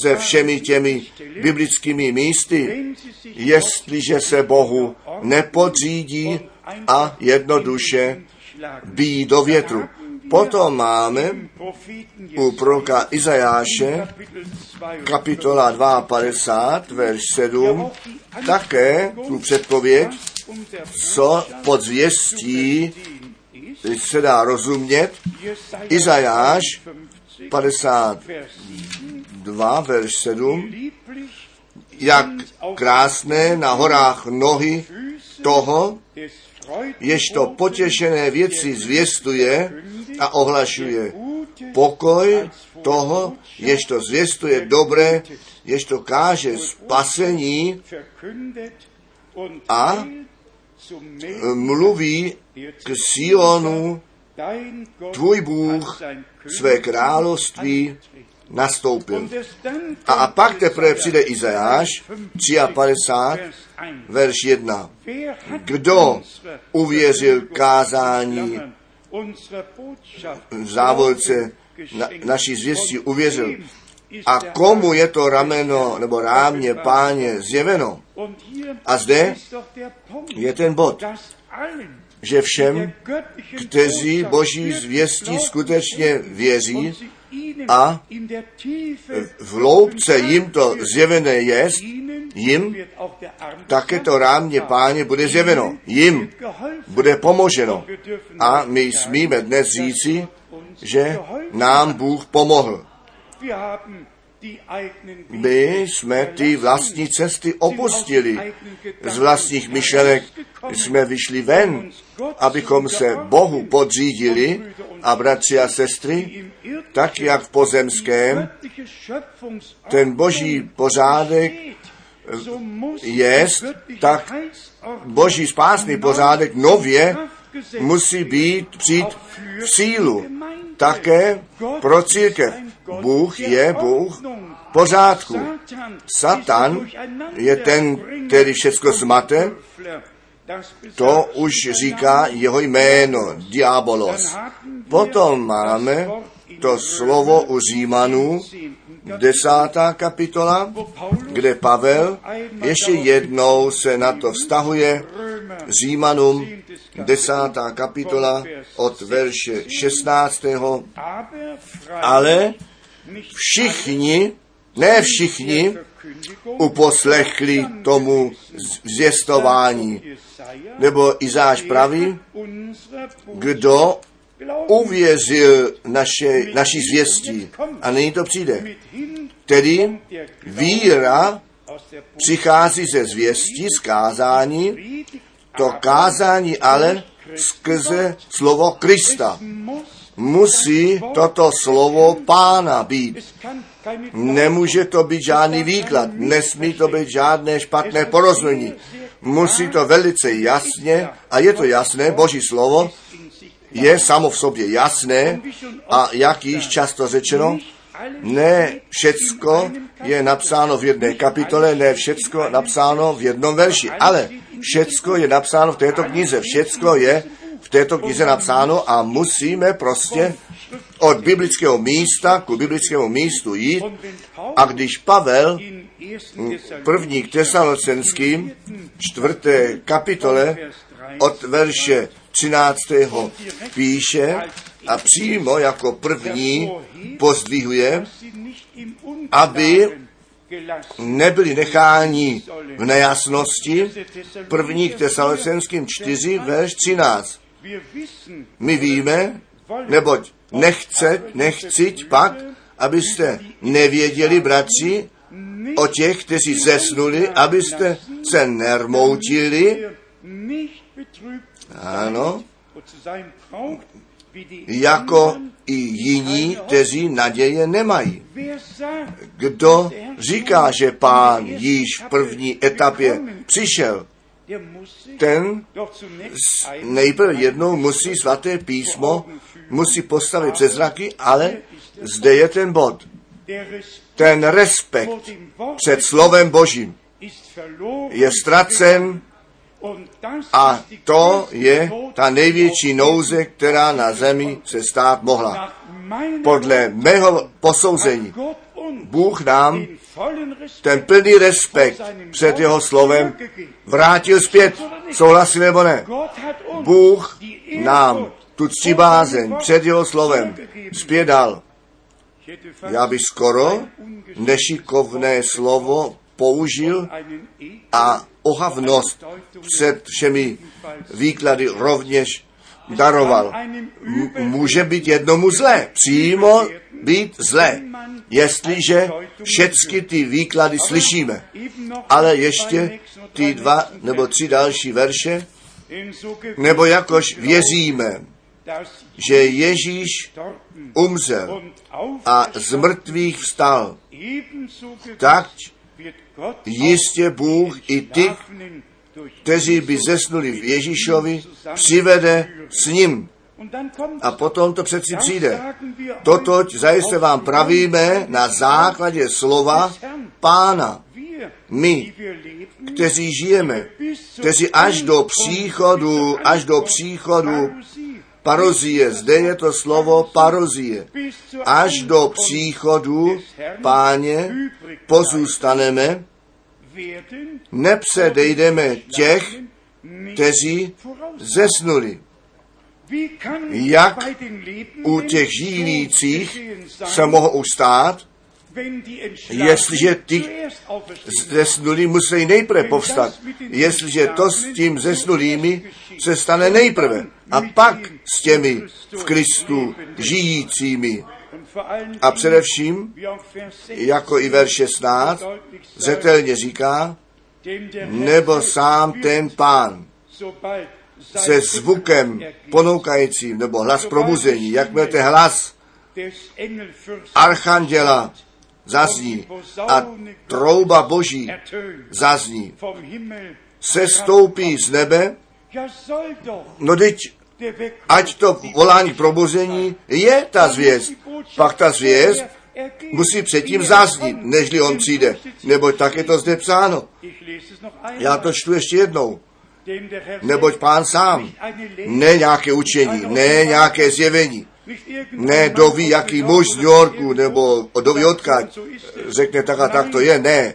se všemi těmi biblickými místy, jestliže se Bohu nepodřídí a jednoduše bíjí do větru. Potom máme u proroka Izajáše kapitola 52, verš 7, také tu předpověď, co pod se dá rozumět. Izajáš 52, verš 7, jak krásné na horách nohy toho, jež to potěšené věci zvěstuje a ohlašuje. Pokoj toho, jež to zvěstuje dobré, jež to káže spasení a mluví k Sionu, tvůj Bůh své království nastoupil. A, a pak teprve přijde Izajáš 53, verš 1. Kdo uvěřil kázání závolce na, naší zvěstí uvěřil. A komu je to rameno nebo rámě páně zjeveno? A zde je ten bod, že všem, kteří boží zvěstí skutečně věří a v hloubce jim to zjevené je, jim také to rámě páně bude zjeveno. Jim bude pomoženo. A my smíme dnes říci, že nám Bůh pomohl. My jsme ty vlastní cesty opustili. Z vlastních myšlenek jsme vyšli ven, abychom se Bohu podřídili a bratři a sestry, tak jak v pozemském, ten boží pořádek jest, tak boží spásný pořádek nově musí být přijít v sílu. Také pro církev. Bůh je Bůh pořádku. Satan je ten, který všechno zmate, to už říká jeho jméno, Diabolos. Potom máme to slovo u Římanů, desátá kapitola, kde Pavel ještě jednou se na to vztahuje Římanům, desátá kapitola od verše 16. Ale všichni, ne všichni, uposlechli tomu zvěstování. Nebo Izáš praví, kdo uvěřil naše, naší zvěstí. A nyní to přijde. Tedy víra přichází ze zvěstí, z kázání, to kázání ale skrze slovo Krista. Musí toto slovo pána být. Nemůže to být žádný výklad, nesmí to být žádné špatné porozumění. Musí to velice jasně, a je to jasné, Boží slovo je samo v sobě jasné a jak již často řečeno, ne všecko je napsáno v jedné kapitole, ne všecko napsáno v jednom verši, ale všecko je napsáno v této knize, všecko je v této knize napsáno a musíme prostě od biblického místa ku biblickému místu jít. A když Pavel první k tesalocenským čtvrté kapitole od verše 13. píše a přímo jako první pozdvihuje, aby nebyli necháni v nejasnosti. První k Tesalocenským 4, verš 13. My víme, neboť nechce, nechci pak, abyste nevěděli, bratři, o těch, kteří zesnuli, abyste se nermoutili, ano, jako i jiní, kteří naděje nemají. Kdo říká, že pán již v první etapě přišel, ten nejprve jednou musí svaté písmo, musí postavit přes zraky, ale zde je ten bod. Ten respekt před slovem Božím je ztracen a to je ta největší nouze, která na zemi se stát mohla. Podle mého posouzení Bůh nám ten plný respekt před jeho slovem vrátil zpět. Souhlasí nebo ne? Bůh nám tu ctibázeň před jeho slovem zpět dal. Já bych skoro nešikovné slovo použil a ohavnost před všemi výklady rovněž daroval. M- může být jednomu zlé, přímo být zlé, jestliže všechny ty výklady slyšíme. Ale ještě ty dva nebo tři další verše, nebo jakož věříme, že Ježíš umřel a z mrtvých vstal, tak jistě Bůh i ty, kteří by zesnuli v Ježíšovi, přivede s ním. A potom to přeci přijde. Totoť zajisté vám pravíme na základě slova Pána. My, kteří žijeme, kteří až do příchodu, až do příchodu parozie, zde je to slovo parozie, až do příchodu páně pozůstaneme, nepředejdeme těch, kteří zesnuli. Jak u těch žijících se mohou ustát, jestliže ty zesnulí musí nejprve povstat, jestliže to s tím zesnulými se stane nejprve a pak s těmi v Kristu žijícími. A především, jako i verš 16, zetelně říká, nebo sám ten pán se zvukem ponoukajícím, nebo hlas probuzení, jakmile ten hlas archanděla zazní a trouba Boží zazní. Sestoupí z nebe, no teď ať to volání probuzení je ta zvěst. Pak ta zvěst musí předtím zaznít, nežli on přijde. Neboť tak je to zde psáno. Já to čtu ještě jednou. Neboť pán sám, ne nějaké učení, ne nějaké zjevení, ne doví, jaký muž z New Yorku, nebo doví odkaď, řekne tak a tak to je, ne.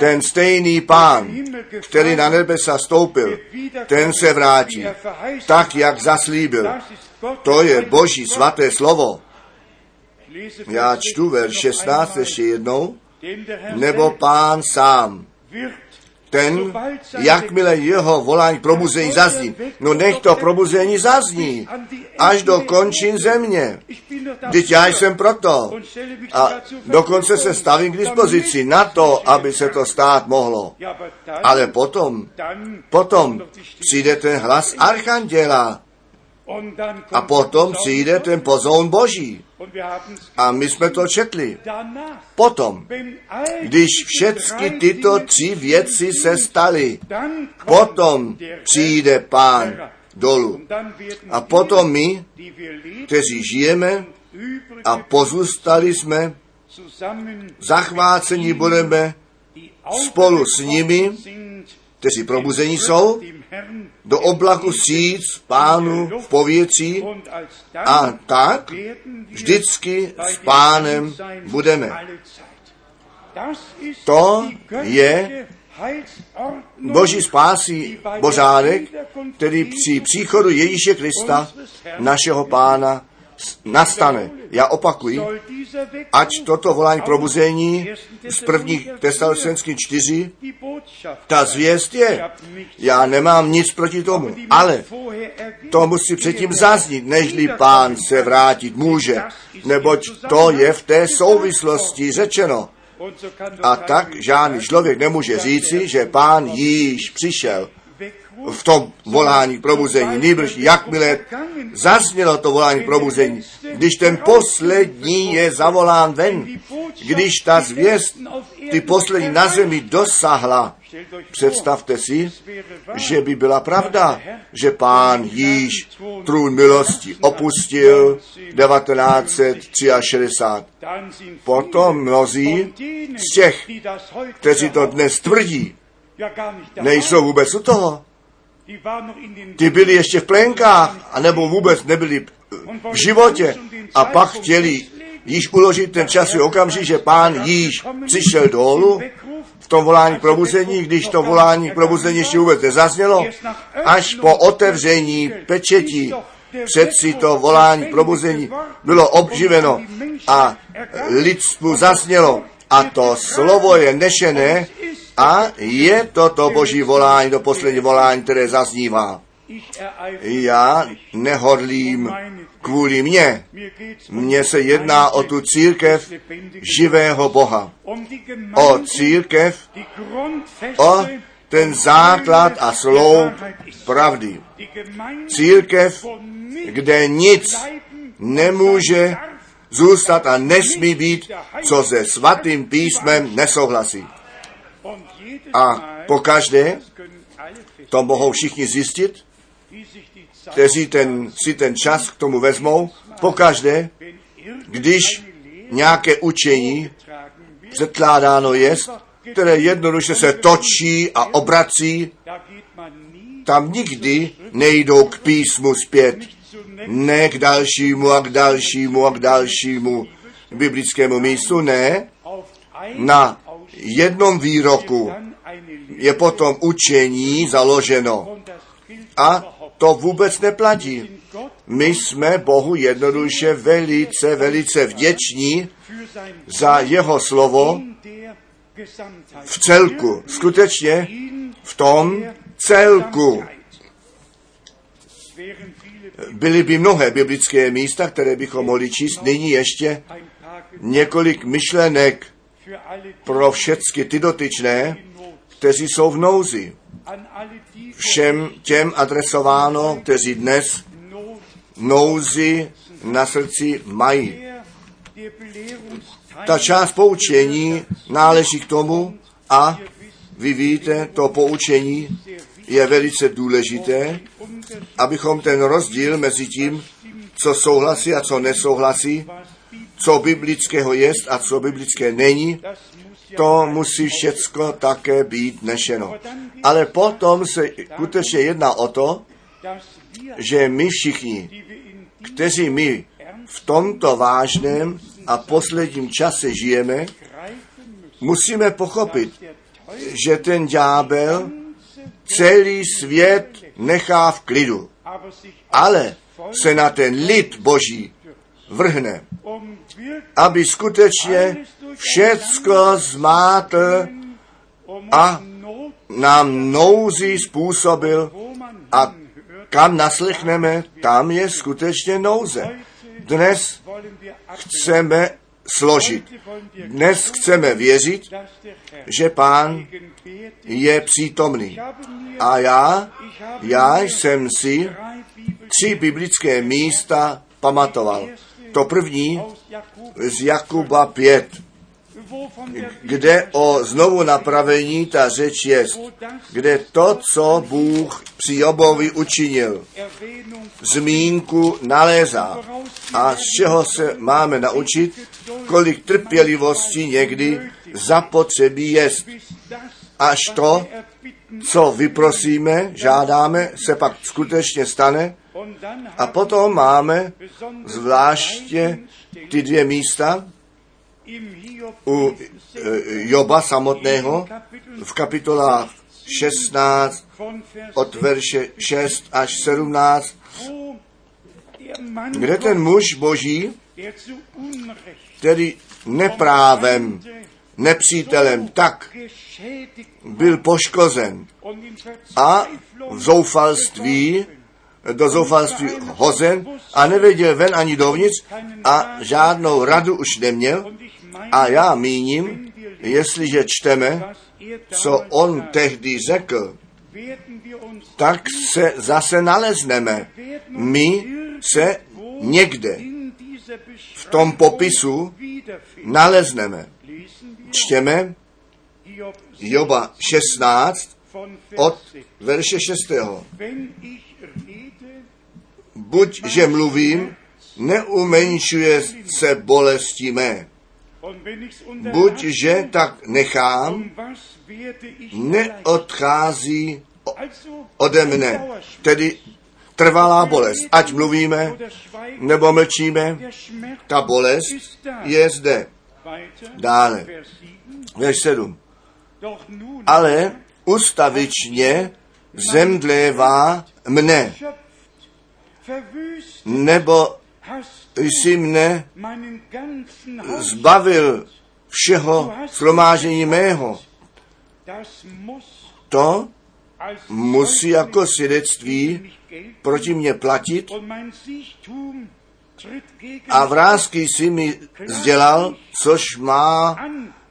Ten stejný pán, který na nebesa stoupil, ten se vrátí, tak, jak zaslíbil. To je Boží svaté slovo. Já čtu verš 16 ještě jednou. Nebo pán sám, ten, jakmile jeho volání probuzení zazní, no nech to probuzení zazní, až do končin země. Teď já jsem proto. A dokonce se stavím k dispozici na to, aby se to stát mohlo. Ale potom, potom přijde ten hlas Archanděla, a potom přijde ten pozoun Boží. A my jsme to četli. Potom, když všechny tyto tři věci se staly, potom přijde pán dolů. A potom my, kteří žijeme a pozůstali jsme, zachvácení budeme spolu s nimi, kteří probuzení jsou, do oblaku síc pánu v povětří a tak vždycky s pánem budeme. To je Boží spásí pořádek, který při příchodu Ježíše Krista, našeho pána, nastane. Já opakuji, ať toto volání probuzení z prvních tesalonických čtyři, ta zvěst je. Já nemám nic proti tomu, ale to musí předtím zaznít, nežli pán se vrátit může, neboť to je v té souvislosti řečeno. A tak žádný člověk nemůže říci, že pán již přišel v tom volání probuzení. Nýbrž jakmile zaznělo to volání probuzení, když ten poslední je zavolán ven, když ta zvěst ty poslední na zemi dosahla, představte si, že by byla pravda, že pán již trůn milosti opustil 1963. Potom mnozí z těch, kteří to dnes tvrdí, nejsou vůbec u toho. Ty byli ještě v plenkách, anebo vůbec nebyli v životě. a pak chtěli již uložit ten časový okamžik, že pán již přišel dolů v tom volání probuzení, když to volání probuzení ještě vůbec nezaznělo, až po otevření pečetí. Přeci to volání probuzení bylo obživeno a lidstvu zaznělo a to slovo je nešené a je to to boží volání, to poslední volání, které zaznívá. Já nehodlím kvůli mně. Mně se jedná o tu církev živého Boha. O církev, o ten základ a sloup pravdy. Církev, kde nic nemůže zůstat a nesmí být, co se svatým písmem nesouhlasí. A pokaždé, to mohou všichni zjistit, kteří ten, si ten čas k tomu vezmou, pokaždé, když nějaké učení předkládáno je, které jednoduše se točí a obrací, tam nikdy nejdou k písmu zpět, ne k dalšímu a k dalšímu a k dalšímu biblickému místu, ne, na jednom výroku je potom učení založeno. A to vůbec neplatí. My jsme Bohu jednoduše velice, velice vděční za jeho slovo v celku. Skutečně v tom celku. Byly by mnohé biblické místa, které bychom mohli číst. Nyní ještě několik myšlenek pro všechny ty dotyčné, kteří jsou v nouzi. Všem těm adresováno, kteří dnes nouzi na srdci mají. Ta část poučení náleží k tomu a vy víte, to poučení je velice důležité, abychom ten rozdíl mezi tím, co souhlasí a co nesouhlasí, co biblického jest a co biblické není, to musí všecko také být nešeno. Ale potom se skutečně jedná o to, že my všichni, kteří my v tomto vážném a posledním čase žijeme, musíme pochopit, že ten ďábel celý svět nechá v klidu, ale se na ten lid boží vrhne, aby skutečně všecko zmátl a nám nouzí způsobil a kam naslechneme, tam je skutečně nouze. Dnes chceme složit. Dnes chceme věřit, že pán je přítomný. A já, já jsem si tři biblické místa pamatoval. To první z Jakuba 5, kde o znovu napravení ta řeč je, kde to, co Bůh při Jobovi učinil, zmínku nalézá. A z čeho se máme naučit, kolik trpělivosti někdy zapotřebí jest. Až to, co vyprosíme, žádáme, se pak skutečně stane. A potom máme zvláště ty dvě místa u Joba samotného v kapitolách 16 od verše 6 až 17, kde ten muž boží, který neprávem, nepřítelem tak byl poškozen a v zoufalství, do zoufalství hozen a nevěděl ven ani dovnitř a žádnou radu už neměl. A já míním, jestliže čteme, co on tehdy řekl, tak se zase nalezneme. My se někde v tom popisu nalezneme. Čtěme Joba 16 od verše 6. Buď, že mluvím, neumenšuje se bolesti mé. Buď, že tak nechám, neodchází ode mne. Tedy trvalá bolest. Ať mluvíme nebo mlčíme, ta bolest je zde. Dále. Verš 7. Ale ustavičně zemdlévá mne, nebo jsi mne zbavil všeho slomážení mého. To musí jako svědectví proti mně platit a vrázky si mi sdělal, což má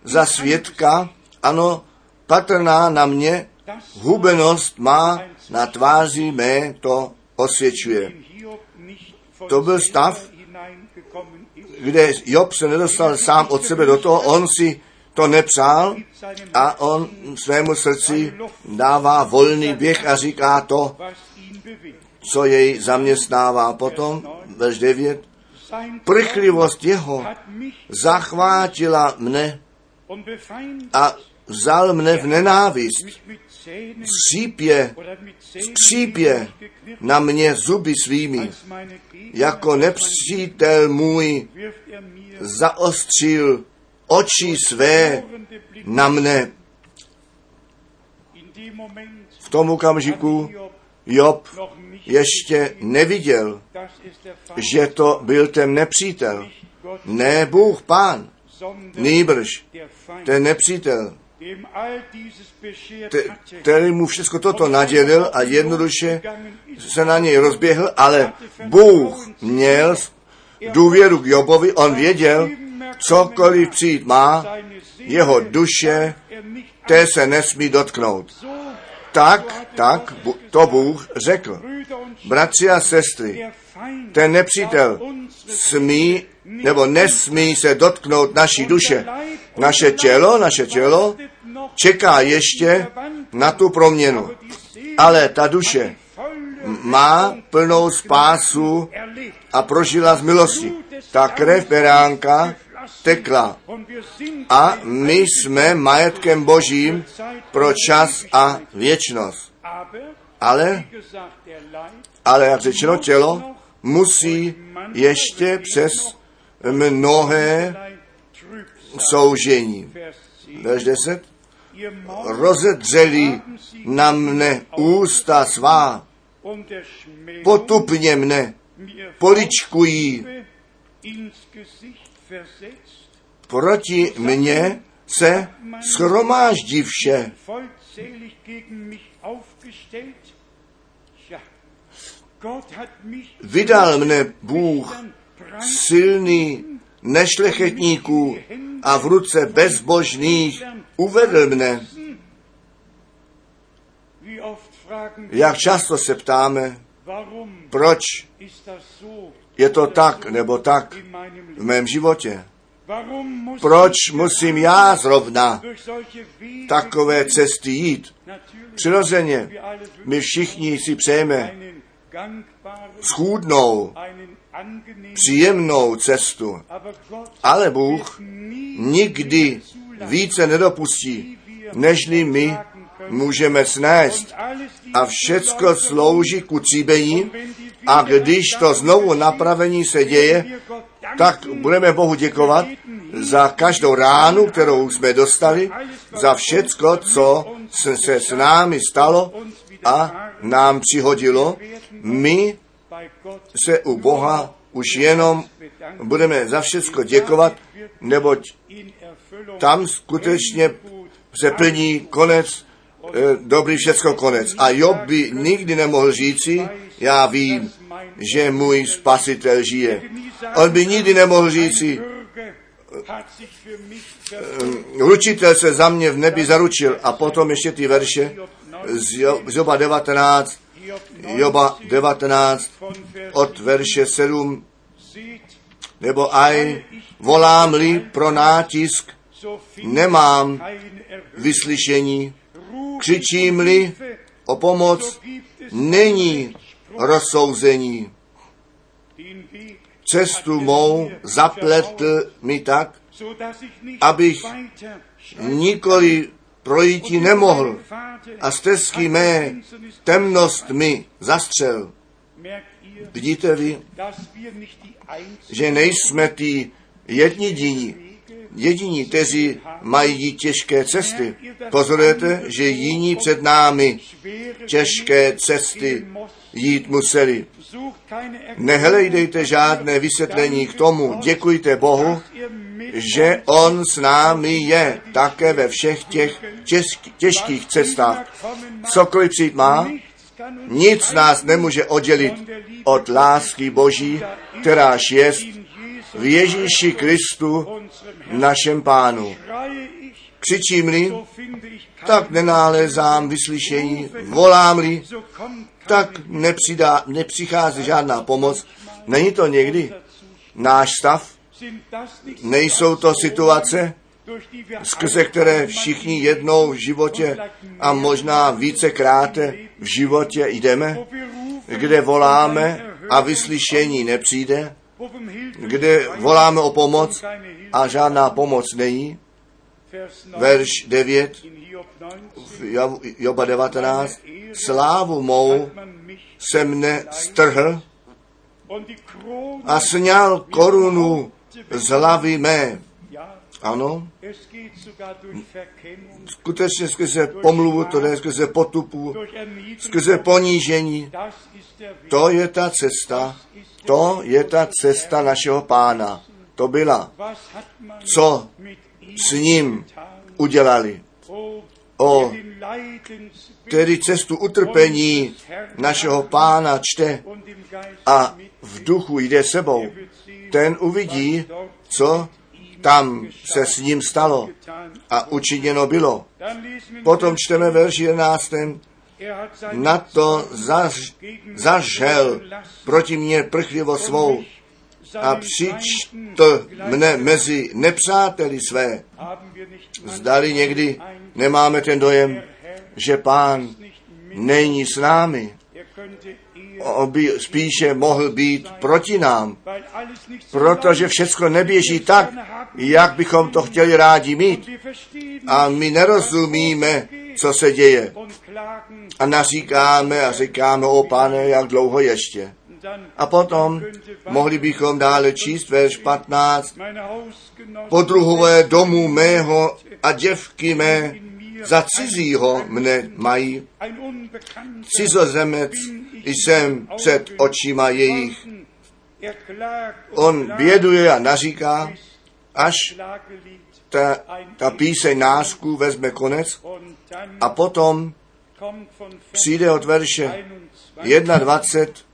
za svědka, ano, patrná na mě, hubenost má na tváři mé to osvědčuje. To byl stav, kde Job se nedostal sám od sebe do toho, on si to nepřál a on svému srdci dává volný běh a říká to, co jej zaměstnává. Potom, verš 9, prchlivost jeho zachvátila mne a vzal mne v nenávist. Skřípě, skřípě na mě zuby svými. Jako nepřítel můj zaostřil oči své na mne. V tom okamžiku Job ještě neviděl, že to byl ten nepřítel. Ne Bůh, pán, nýbrž ten nepřítel, který mu všechno toto nadělil a jednoduše se na něj rozběhl, ale Bůh měl důvěru k Jobovi, on věděl, cokoliv přijít má, jeho duše, té se nesmí dotknout. Tak, tak to Bůh řekl. Bratři a sestry, ten nepřítel smí nebo nesmí se dotknout naší duše. Naše tělo, naše tělo čeká ještě na tu proměnu. Ale ta duše má plnou spásu a prožila z milosti. Ta krev beránka tekla a my jsme majetkem božím pro čas a věčnost. Ale, ale jak řečeno, tělo musí ještě přes mnohé soužení. Verš 10. Rozedřeli na mne ústa svá, potupně mne poličkují, proti mně se schromáždí vše. Vydal mne Bůh silný nešlechetníků a v ruce bezbožných uvedl mne. Jak často se ptáme, proč je to tak nebo tak v mém životě. Proč musím já zrovna takové cesty jít? Přirozeně, my všichni si přejeme schůdnou, příjemnou cestu. Ale Bůh nikdy více nedopustí, nežli my můžeme snést. A všecko slouží k ucíbení a když to znovu napravení se děje, tak budeme Bohu děkovat za každou ránu, kterou jsme dostali, za všecko, co se s námi stalo a nám přihodilo. My se u Boha už jenom budeme za všecko děkovat, neboť tam skutečně se plní konec, eh, dobrý všecko konec. A Job by nikdy nemohl říci, já vím, že můj spasitel žije. On by nikdy nemohl říci, ručitel se za mě v nebi zaručil. A potom ještě ty verše z Joba 19, Joba 19 od verše 7, nebo aj volám-li pro nátisk, nemám vyslyšení, křičím-li o pomoc, není rozsouzení. Cestu mou zapletl mi tak, abych nikoli projítí nemohl a stezky mé temnost mi zastřel. Vidíte vy, že nejsme ty jediní, jediní, kteří mají těžké cesty. Pozorujete, že jiní před námi těžké cesty jít museli. Nehlejdejte žádné vysvětlení k tomu. Děkujte Bohu, že On s námi je také ve všech těch těžkých cestách. Cokoliv přijít má, nic nás nemůže oddělit od lásky Boží, kteráž je v Ježíši Kristu, našem pánu. Křičím-li, tak nenálézám vyslyšení, volám-li, tak nepřidá, nepřichází žádná pomoc. Není to někdy náš stav? Nejsou to situace, skrze které všichni jednou v životě a možná vícekrát v životě jdeme, kde voláme a vyslyšení nepřijde, kde voláme o pomoc a žádná pomoc není. Verš 9, Joba 19, slávu mou se mne strhl a sněl korunu z hlavy mé. Ano, skutečně skrze pomluvu, to je skrze potupu, skrze ponížení. To je ta cesta, to je ta cesta našeho pána. To byla. Co s ním udělali? O, tedy cestu utrpení našeho pána čte a v duchu jde sebou. Ten uvidí, co tam se s ním stalo a učiněno bylo. Potom čteme verš 11. na to zaž, zažel proti mně prchlivo svou a přičtl mne mezi nepřáteli své. Zdali někdy nemáme ten dojem, že pán není s námi. On by spíše mohl být proti nám, protože všechno neběží tak, jak bychom to chtěli rádi mít. A my nerozumíme, co se děje. A naříkáme a říkáme, o pane, jak dlouho ještě. A potom mohli bychom dále číst verš 15. Podruhové domu mého a děvky mé za cizího mne mají. Cizozemec jsem před očima jejich. On běduje a naříká, až ta, ta píseň nářku vezme konec a potom přijde od verše 21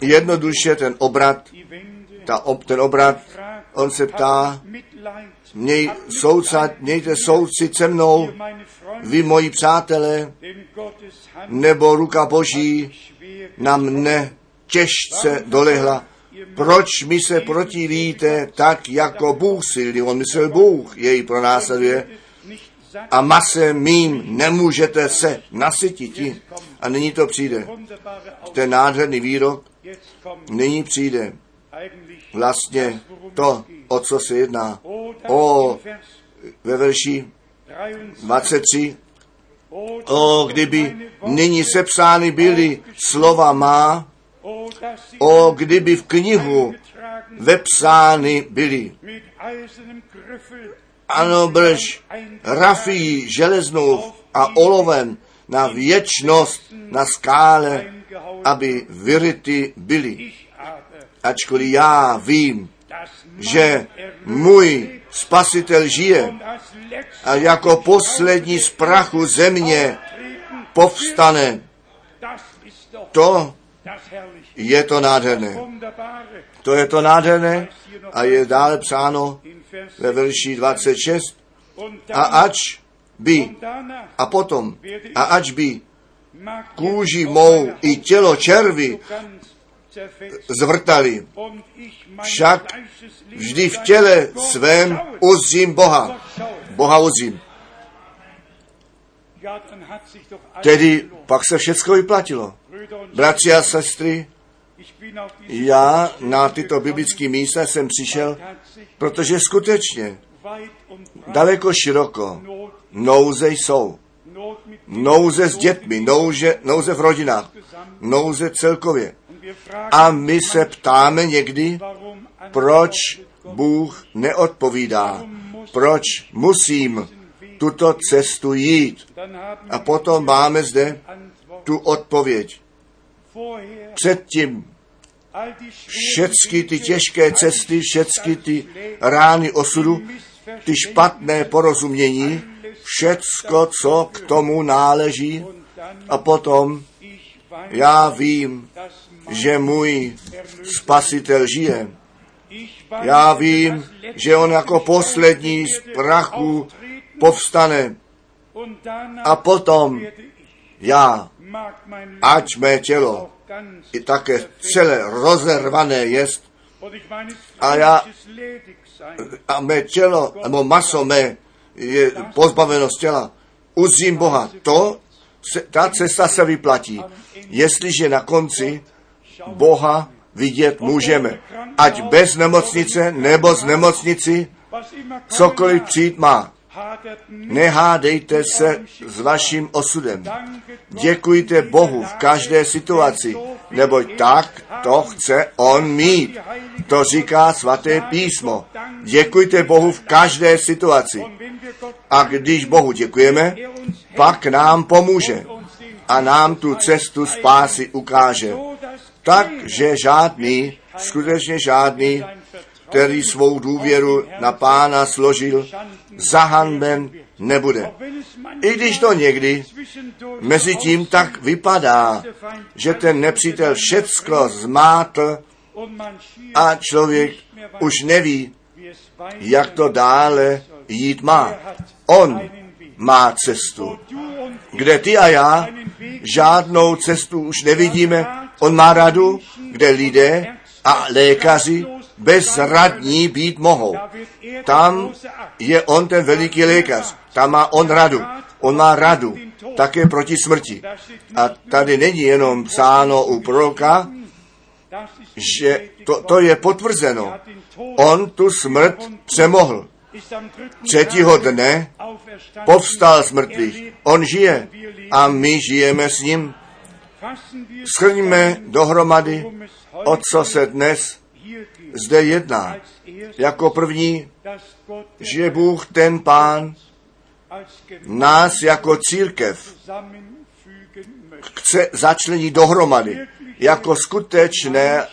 jednoduše ten obrat, ta, ten obrat, on se ptá, měj soucat, mějte soucit se mnou, vy moji přátelé, nebo ruka Boží na mne těžce dolehla. Proč mi se protivíte tak, jako Bůh silný? On myslel Bůh, jej pronásleduje. A masem mým nemůžete se nasytit. A nyní to přijde. Ten nádherný výrok nyní přijde. Vlastně to, o co se jedná. O, ve verši 23. O, kdyby nyní sepsány byly slova má, o, kdyby v knihu vepsány byly. Ano, brž, rafí železnou a olovem na věčnost na skále, aby vyryty byly. Ačkoliv já vím, že můj spasitel žije a jako poslední z prachu země povstane. To je to nádherné. To je to nádherné a je dále psáno ve verši 26. A ač by, a potom, a ač by kůži mou i tělo červy zvrtali, však vždy v těle svém uzím Boha. Boha uzím. Tedy pak se všechno vyplatilo. Bratři a sestry, já na tyto biblické místa jsem přišel, protože skutečně daleko široko nouze jsou. Nouze s dětmi, nouze, nouze v rodinách, nouze celkově. A my se ptáme někdy, proč Bůh neodpovídá, proč musím tuto cestu jít. A potom máme zde tu odpověď. Předtím všechny ty těžké cesty, všechny ty rány osudu, ty špatné porozumění, všecko, co k tomu náleží. A potom já vím, že můj spasitel žije. Já vím, že on jako poslední z prachu povstane. A potom já, ať mé tělo i také celé rozervané jest, a já, a mé tělo, nebo maso mé je pozbaveno z těla, uzím Boha. To, ta cesta se vyplatí. Jestliže na konci Boha vidět můžeme. Ať bez nemocnice nebo z nemocnici, cokoliv přijít má. Nehádejte se s vaším osudem. Děkujte Bohu v každé situaci, neboť tak to chce On mít. To říká svaté písmo. Děkujte Bohu v každé situaci. A když Bohu děkujeme, pak nám pomůže a nám tu cestu spásy ukáže. Takže žádný, skutečně žádný, který svou důvěru na pána složil, zahanben nebude. I když to někdy mezi tím tak vypadá, že ten nepřítel všecko zmátl a člověk už neví, jak to dále jít má. On má cestu, kde ty a já žádnou cestu už nevidíme. On má radu, kde lidé a lékaři bezradní být mohou. Tam je on ten veliký lékař. Tam má on radu. On má radu také proti smrti. A tady není jenom psáno u proroka, že to, to je potvrzeno. On tu smrt přemohl. Třetího dne povstal z mrtvých. On žije a my žijeme s ním. Schrňme dohromady, o co se dnes zde jedná. Jako první, že Bůh ten Pán nás jako církev chce začlenit dohromady jako skutečné,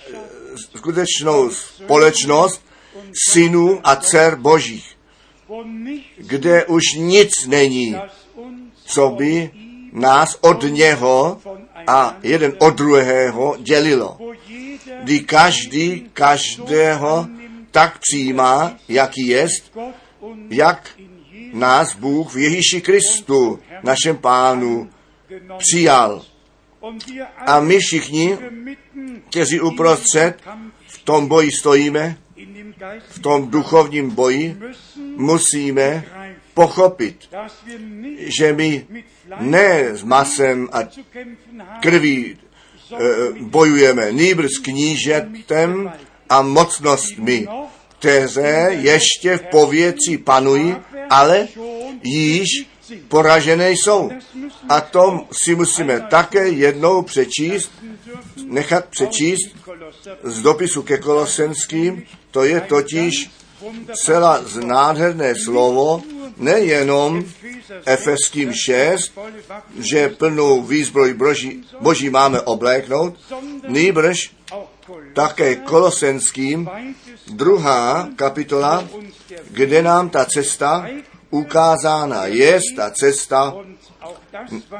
skutečnou společnost synů a dcer božích, kde už nic není, co by nás od něho a jeden od druhého dělilo. Kdy každý každého tak přijímá, jaký jest, jak nás Bůh v Ježíši Kristu, našem pánu, přijal. A my všichni, kteří uprostřed v tom boji stojíme, v tom duchovním boji, musíme pochopit, že my ne s masem a krví e, bojujeme, nýbrž s knížetem a mocnostmi, které ještě v pověci panují, ale již poražené jsou. A to si musíme také jednou přečíst, nechat přečíst z dopisu ke Kolosenským, to je totiž celá nádherné slovo, nejenom Efeským 6, že plnou výzbroj boží, boží máme obléknout, nýbrž také Kolosenským, druhá kapitola, kde nám ta cesta ukázána je, ta cesta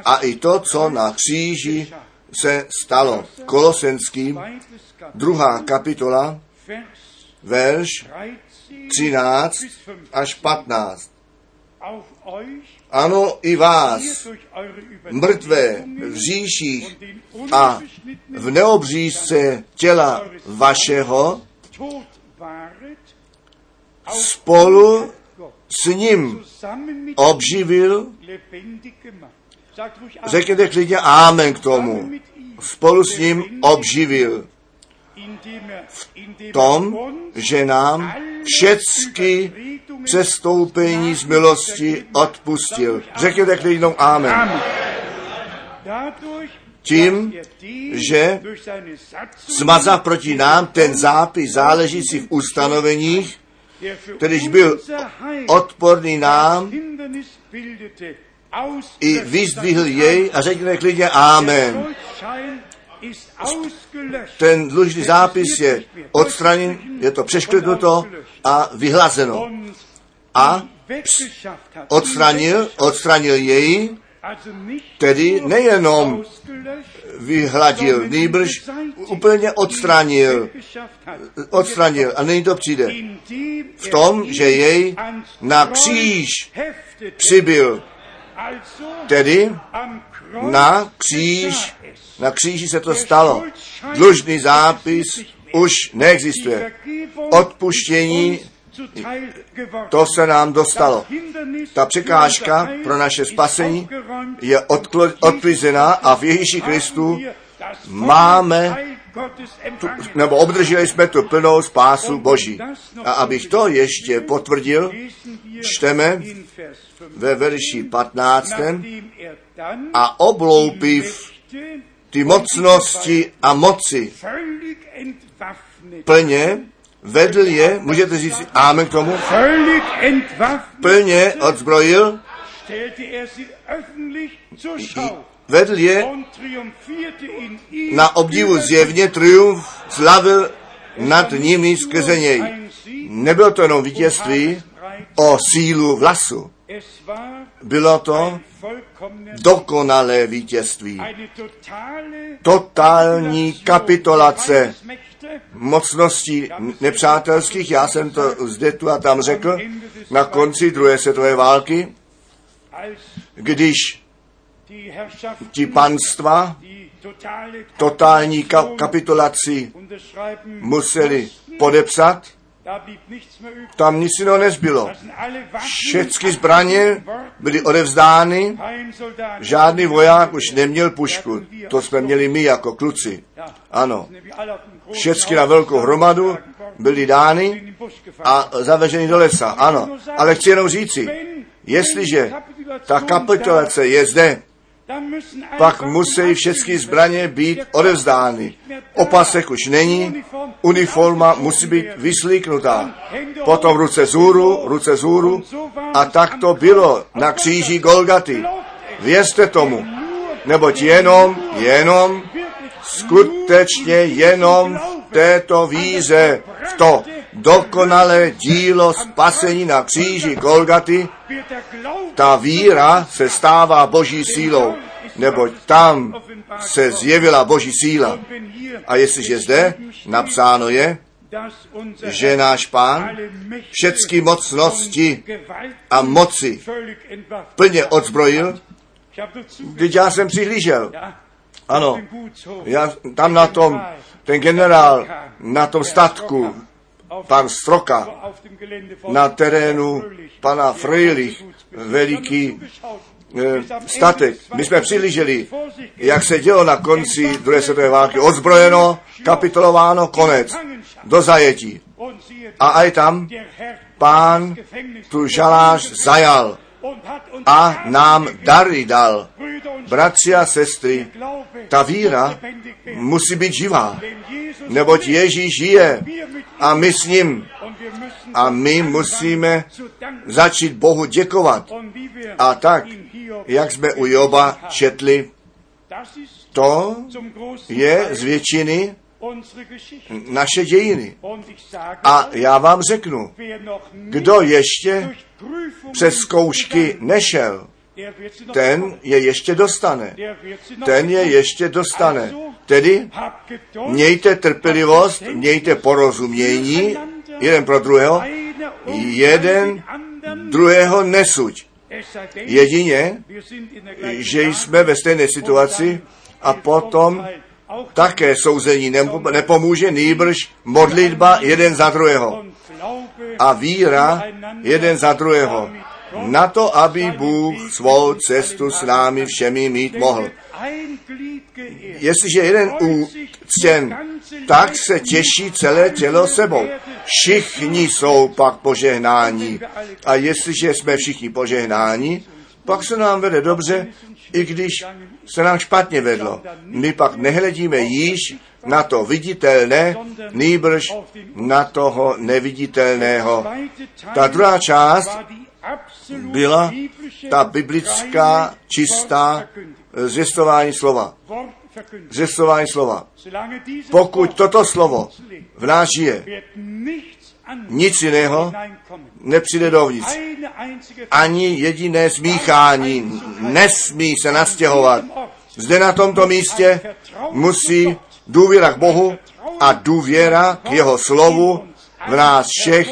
a i to, co na kříži se stalo. Kolosenským, druhá kapitola, verš 13 až 15. Ano, i vás, mrtvé v říších a v neobřízce těla vašeho, spolu s ním obživil. Řekněte klidně amen k tomu. Spolu s ním obživil v tom, že nám všechny přestoupení z milosti odpustil. Řekněte klidnou amen. Tím, že smazá proti nám ten zápis záležící v ustanoveních, kterýž byl odporný nám, i vyzdvihl jej a řekněme klidně Amen. Ten dlužný zápis je odstraněn, je to přeškrtnuto a vyhlazeno. A odstranil, odstranil jej, tedy nejenom vyhladil, nýbrž úplně odstranil, odstranil a není to přijde. V tom, že jej na kříž přibyl, tedy na kříž, na kříži se to stalo. Dlužný zápis už neexistuje. Odpuštění to se nám dostalo. Ta překážka pro naše spasení je odklizená a v Ježíši Kristu máme, tu, nebo obdrželi jsme tu plnou spásu Boží. A abych to ještě potvrdil, čteme ve verši 15. A obloupiv ty mocnosti a moci plně vedl je, můžete říct amen k tomu, plně odzbrojil, vedl je na obdivu zjevně, triumf slavil nad nimi skrze něj. Nebylo to jenom vítězství o sílu vlasu. Bylo to dokonalé vítězství. Totální kapitulace mocností nepřátelských, já jsem to zde tu a tam řekl, na konci druhé světové války, když ti panstva totální ka- kapitulaci museli podepsat, Tam nic jiného nezbylo. Všechny zbraně byly odevzdány, žádný voják už neměl pušku. To jsme měli my jako kluci. Ano, všechny na velkou hromadu byly dány a zaveženy do lesa. Ano, ale chci jenom říci, jestliže ta kapitulace je zde, pak musí všechny zbraně být Der odevzdány. Opasek už není, uniforma musí být vyslíknutá. Potom ruce zůru, ruce zůru. A tak to bylo na kříži Golgaty. Věřte tomu, neboť jenom, jenom, skutečně jenom v této víze, v to dokonalé dílo spasení na kříži Golgaty, ta víra se stává boží sílou, neboť tam se zjevila boží síla. A jestliže zde napsáno je, že náš pán všechny mocnosti a moci plně odzbrojil, když já jsem přihlížel. Ano, já tam na tom, ten generál na tom statku, pan Stroka, na terénu pana Fröhlich, veliký eh, statek. My jsme přihlíželi, jak se dělo na konci druhé světové války. Odzbrojeno, kapitulováno, konec. Do zajetí. A aj tam pán tu žalář zajal a nám dary dal. Bratři a sestry, ta víra musí být živá, neboť Ježíš žije a my s ním. A my musíme začít Bohu děkovat. A tak, jak jsme u Joba četli, to je z většiny naše dějiny. A já vám řeknu, kdo ještě přes zkoušky nešel, ten je ještě dostane. Ten je ještě dostane. Tedy mějte trpělivost, mějte porozumění jeden pro druhého, jeden druhého nesuď. Jedině, že jsme ve stejné situaci a potom také souzení nepo- nepomůže, nýbrž modlitba jeden za druhého a víra jeden za druhého. Na to, aby Bůh svou cestu s námi všemi mít mohl. Jestliže jeden úctěn, tak se těší celé tělo sebou. Všichni jsou pak požehnáni. A jestliže jsme všichni požehnáni, pak se nám vede dobře, i když se nám špatně vedlo. My pak nehledíme již na to viditelné, nýbrž na toho neviditelného. Ta druhá část byla ta biblická čistá zvěstování slova. Zvěstování slova. Pokud toto slovo v nás žije, nic jiného nepřijde dovnitř. Ani jediné smíchání nesmí se nastěhovat. Zde na tomto místě musí důvěra k Bohu a důvěra k jeho slovu v nás všech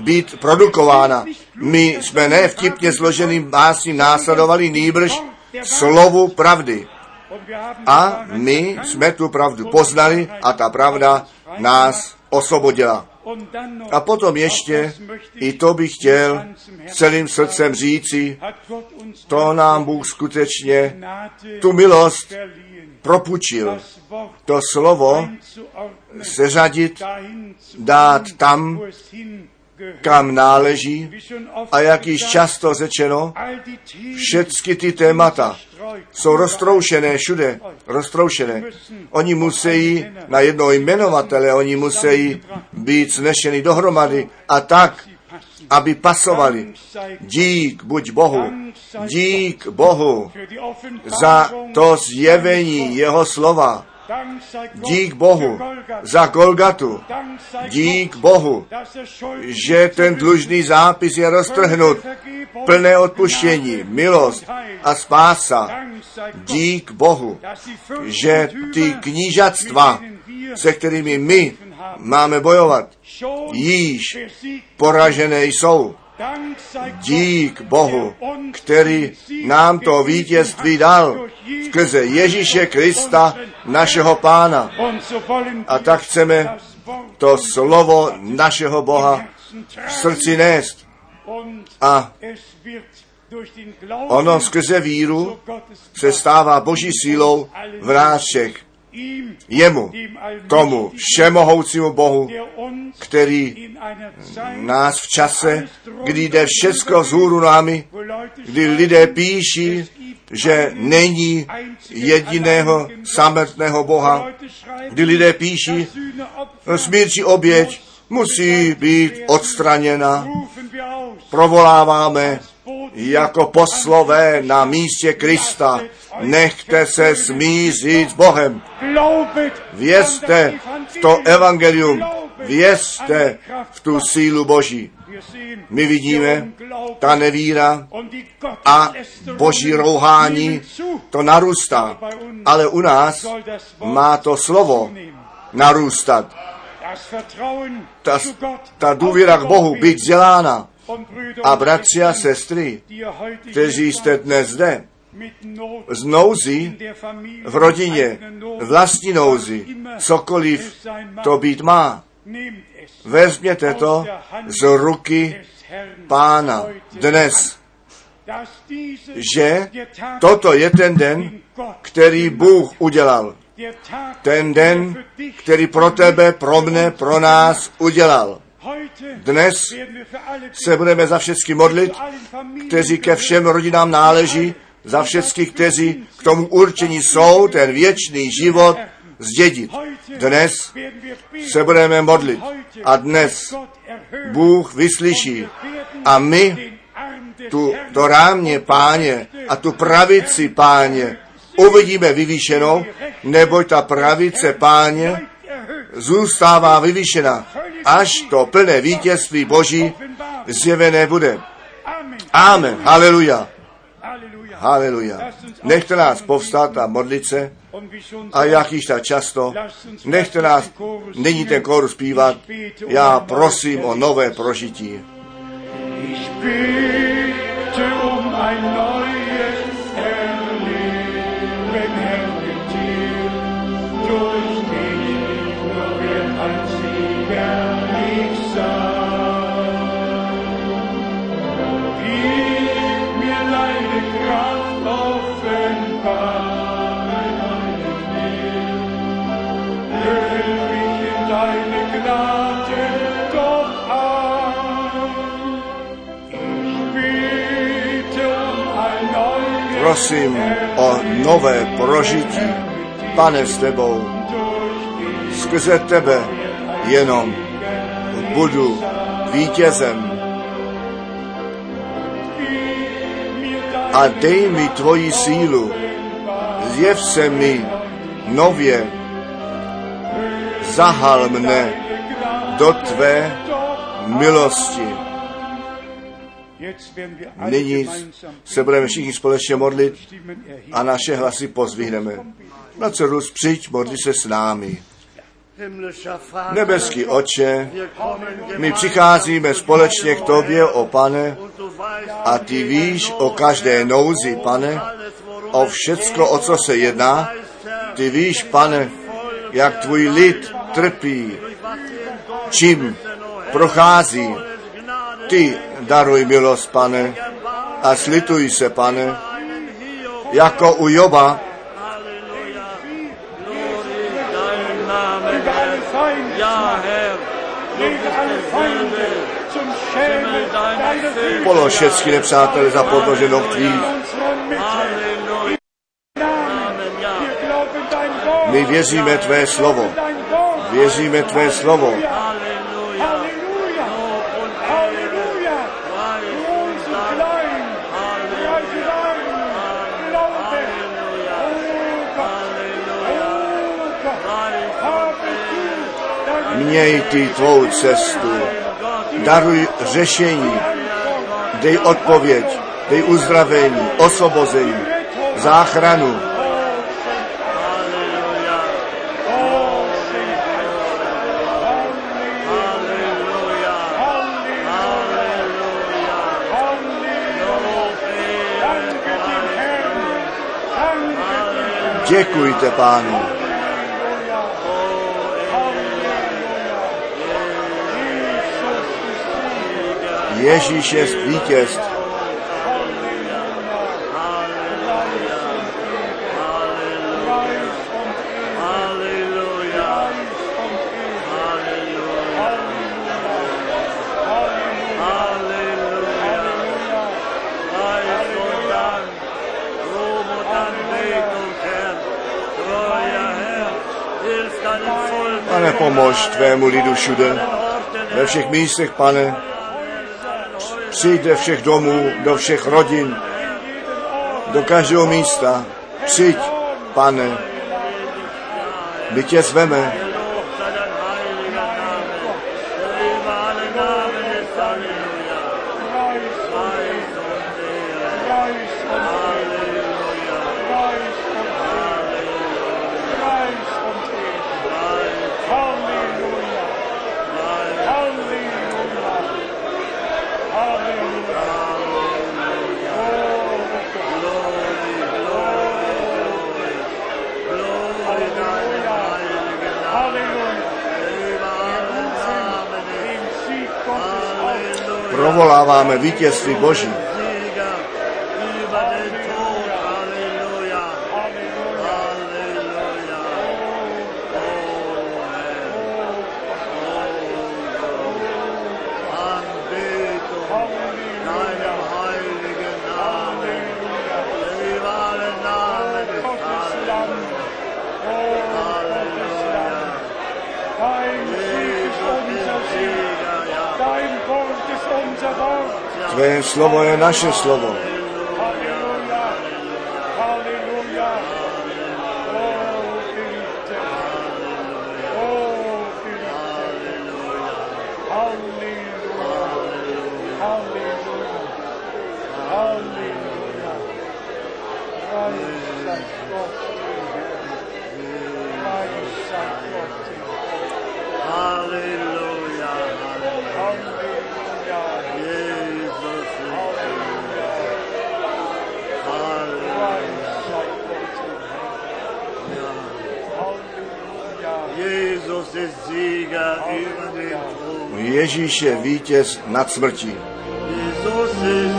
být produkována. My jsme ne vtipně složeným básním následovali nýbrž slovu pravdy. A my jsme tu pravdu poznali a ta pravda nás osvobodila. A potom ještě, i to bych chtěl celým srdcem říci, to nám Bůh skutečně tu milost propučil. To slovo seřadit, dát tam, kam náleží a jak již často řečeno, všechny ty témata jsou roztroušené všude, roztroušené. Oni musí na jednoho jmenovatele, oni musí být snešeny dohromady a tak, aby pasovali. Dík buď Bohu, dík Bohu za to zjevení jeho slova. Dík Bohu za Golgatu. Dík Bohu, že ten dlužný zápis je roztrhnut. Plné odpuštění, milost a spása. Dík Bohu, že ty knížatstva, se kterými my máme bojovat, již poražené jsou. Dík Bohu, který nám to vítězství dal skrze Ježíše Krista, našeho Pána. A tak chceme to slovo našeho Boha v srdci nést. A ono skrze víru se stává boží sílou v nás všech. Jemu, tomu všemohoucímu Bohu, který nás v čase, kdy jde všecko z hůru námi, kdy lidé píší, že není jediného samotného Boha, kdy lidé píší, smírčí oběť musí být odstraněna. Provoláváme jako poslové na místě Krista. Nechte se smířit s Bohem. Vězte v to evangelium. Vězte v tu sílu Boží. My vidíme, ta nevíra a boží rouhání, to narůstá. Ale u nás má to slovo narůstat. Ta, ta důvěra k Bohu být vzdělána. A bratři a sestry, kteří jste dnes zde, z nouzy v rodině, vlastní nouzi, cokoliv to být má, vezměte to z ruky pána dnes, že toto je ten den, který Bůh udělal. Ten den, který pro tebe, pro mne, pro nás udělal. Dnes se budeme za všechny modlit, kteří ke všem rodinám náleží, za všechny, kteří k tomu určení jsou, ten věčný život zdědit. Dnes se budeme modlit a dnes Bůh vyslyší. A my tu, to rámě páně a tu pravici páně uvidíme vyvýšenou, nebo ta pravice páně zůstává vyvýšena, až to plné vítězství Boží zjevené bude. Amen. Haleluja. Haleluja. Nechte nás povstat a modlit se. A jak již tak často, nechte nás, není ten kóru zpívat, já prosím o nové prožití. Ich Prosím o nové prožití. Pane s tebou, skrze tebe jenom budu vítězem. A dej mi tvoji sílu, zjev se mi nově, zahal mne do tvé milosti. Nyní se budeme všichni společně modlit a naše hlasy pozvihneme. Na Rus, přijď, modli se s námi. Nebeský Oče, my přicházíme společně k Tobě, o Pane, a Ty víš o každé nouzi, Pane, o všecko, o co se jedná. Ty víš, Pane, jak Tvůj lid trpí, čím prochází. Ty daruj milost, Pane, a slituj se, Pane, jako u Joba, polož všechny nepřátele za podloženou tvých. My věříme Tvé slovo. Věříme Tvé slovo. Měj Ty tvou cestu. Daruj řešení. Dej odpověď. Dej uzdravení, osvobození, záchranu. Děkujte pánu. Ježíš je vítěz. Ukaž tvému lidu všude, ve všech místech, pane. Přijď do všech domů, do všech rodin, do každého místa. Přijď, pane. My tě zveme, prožíváme vítězství Boží. slovo je naše slovo. Ježíš je vítěz nad smrtí. Jezus je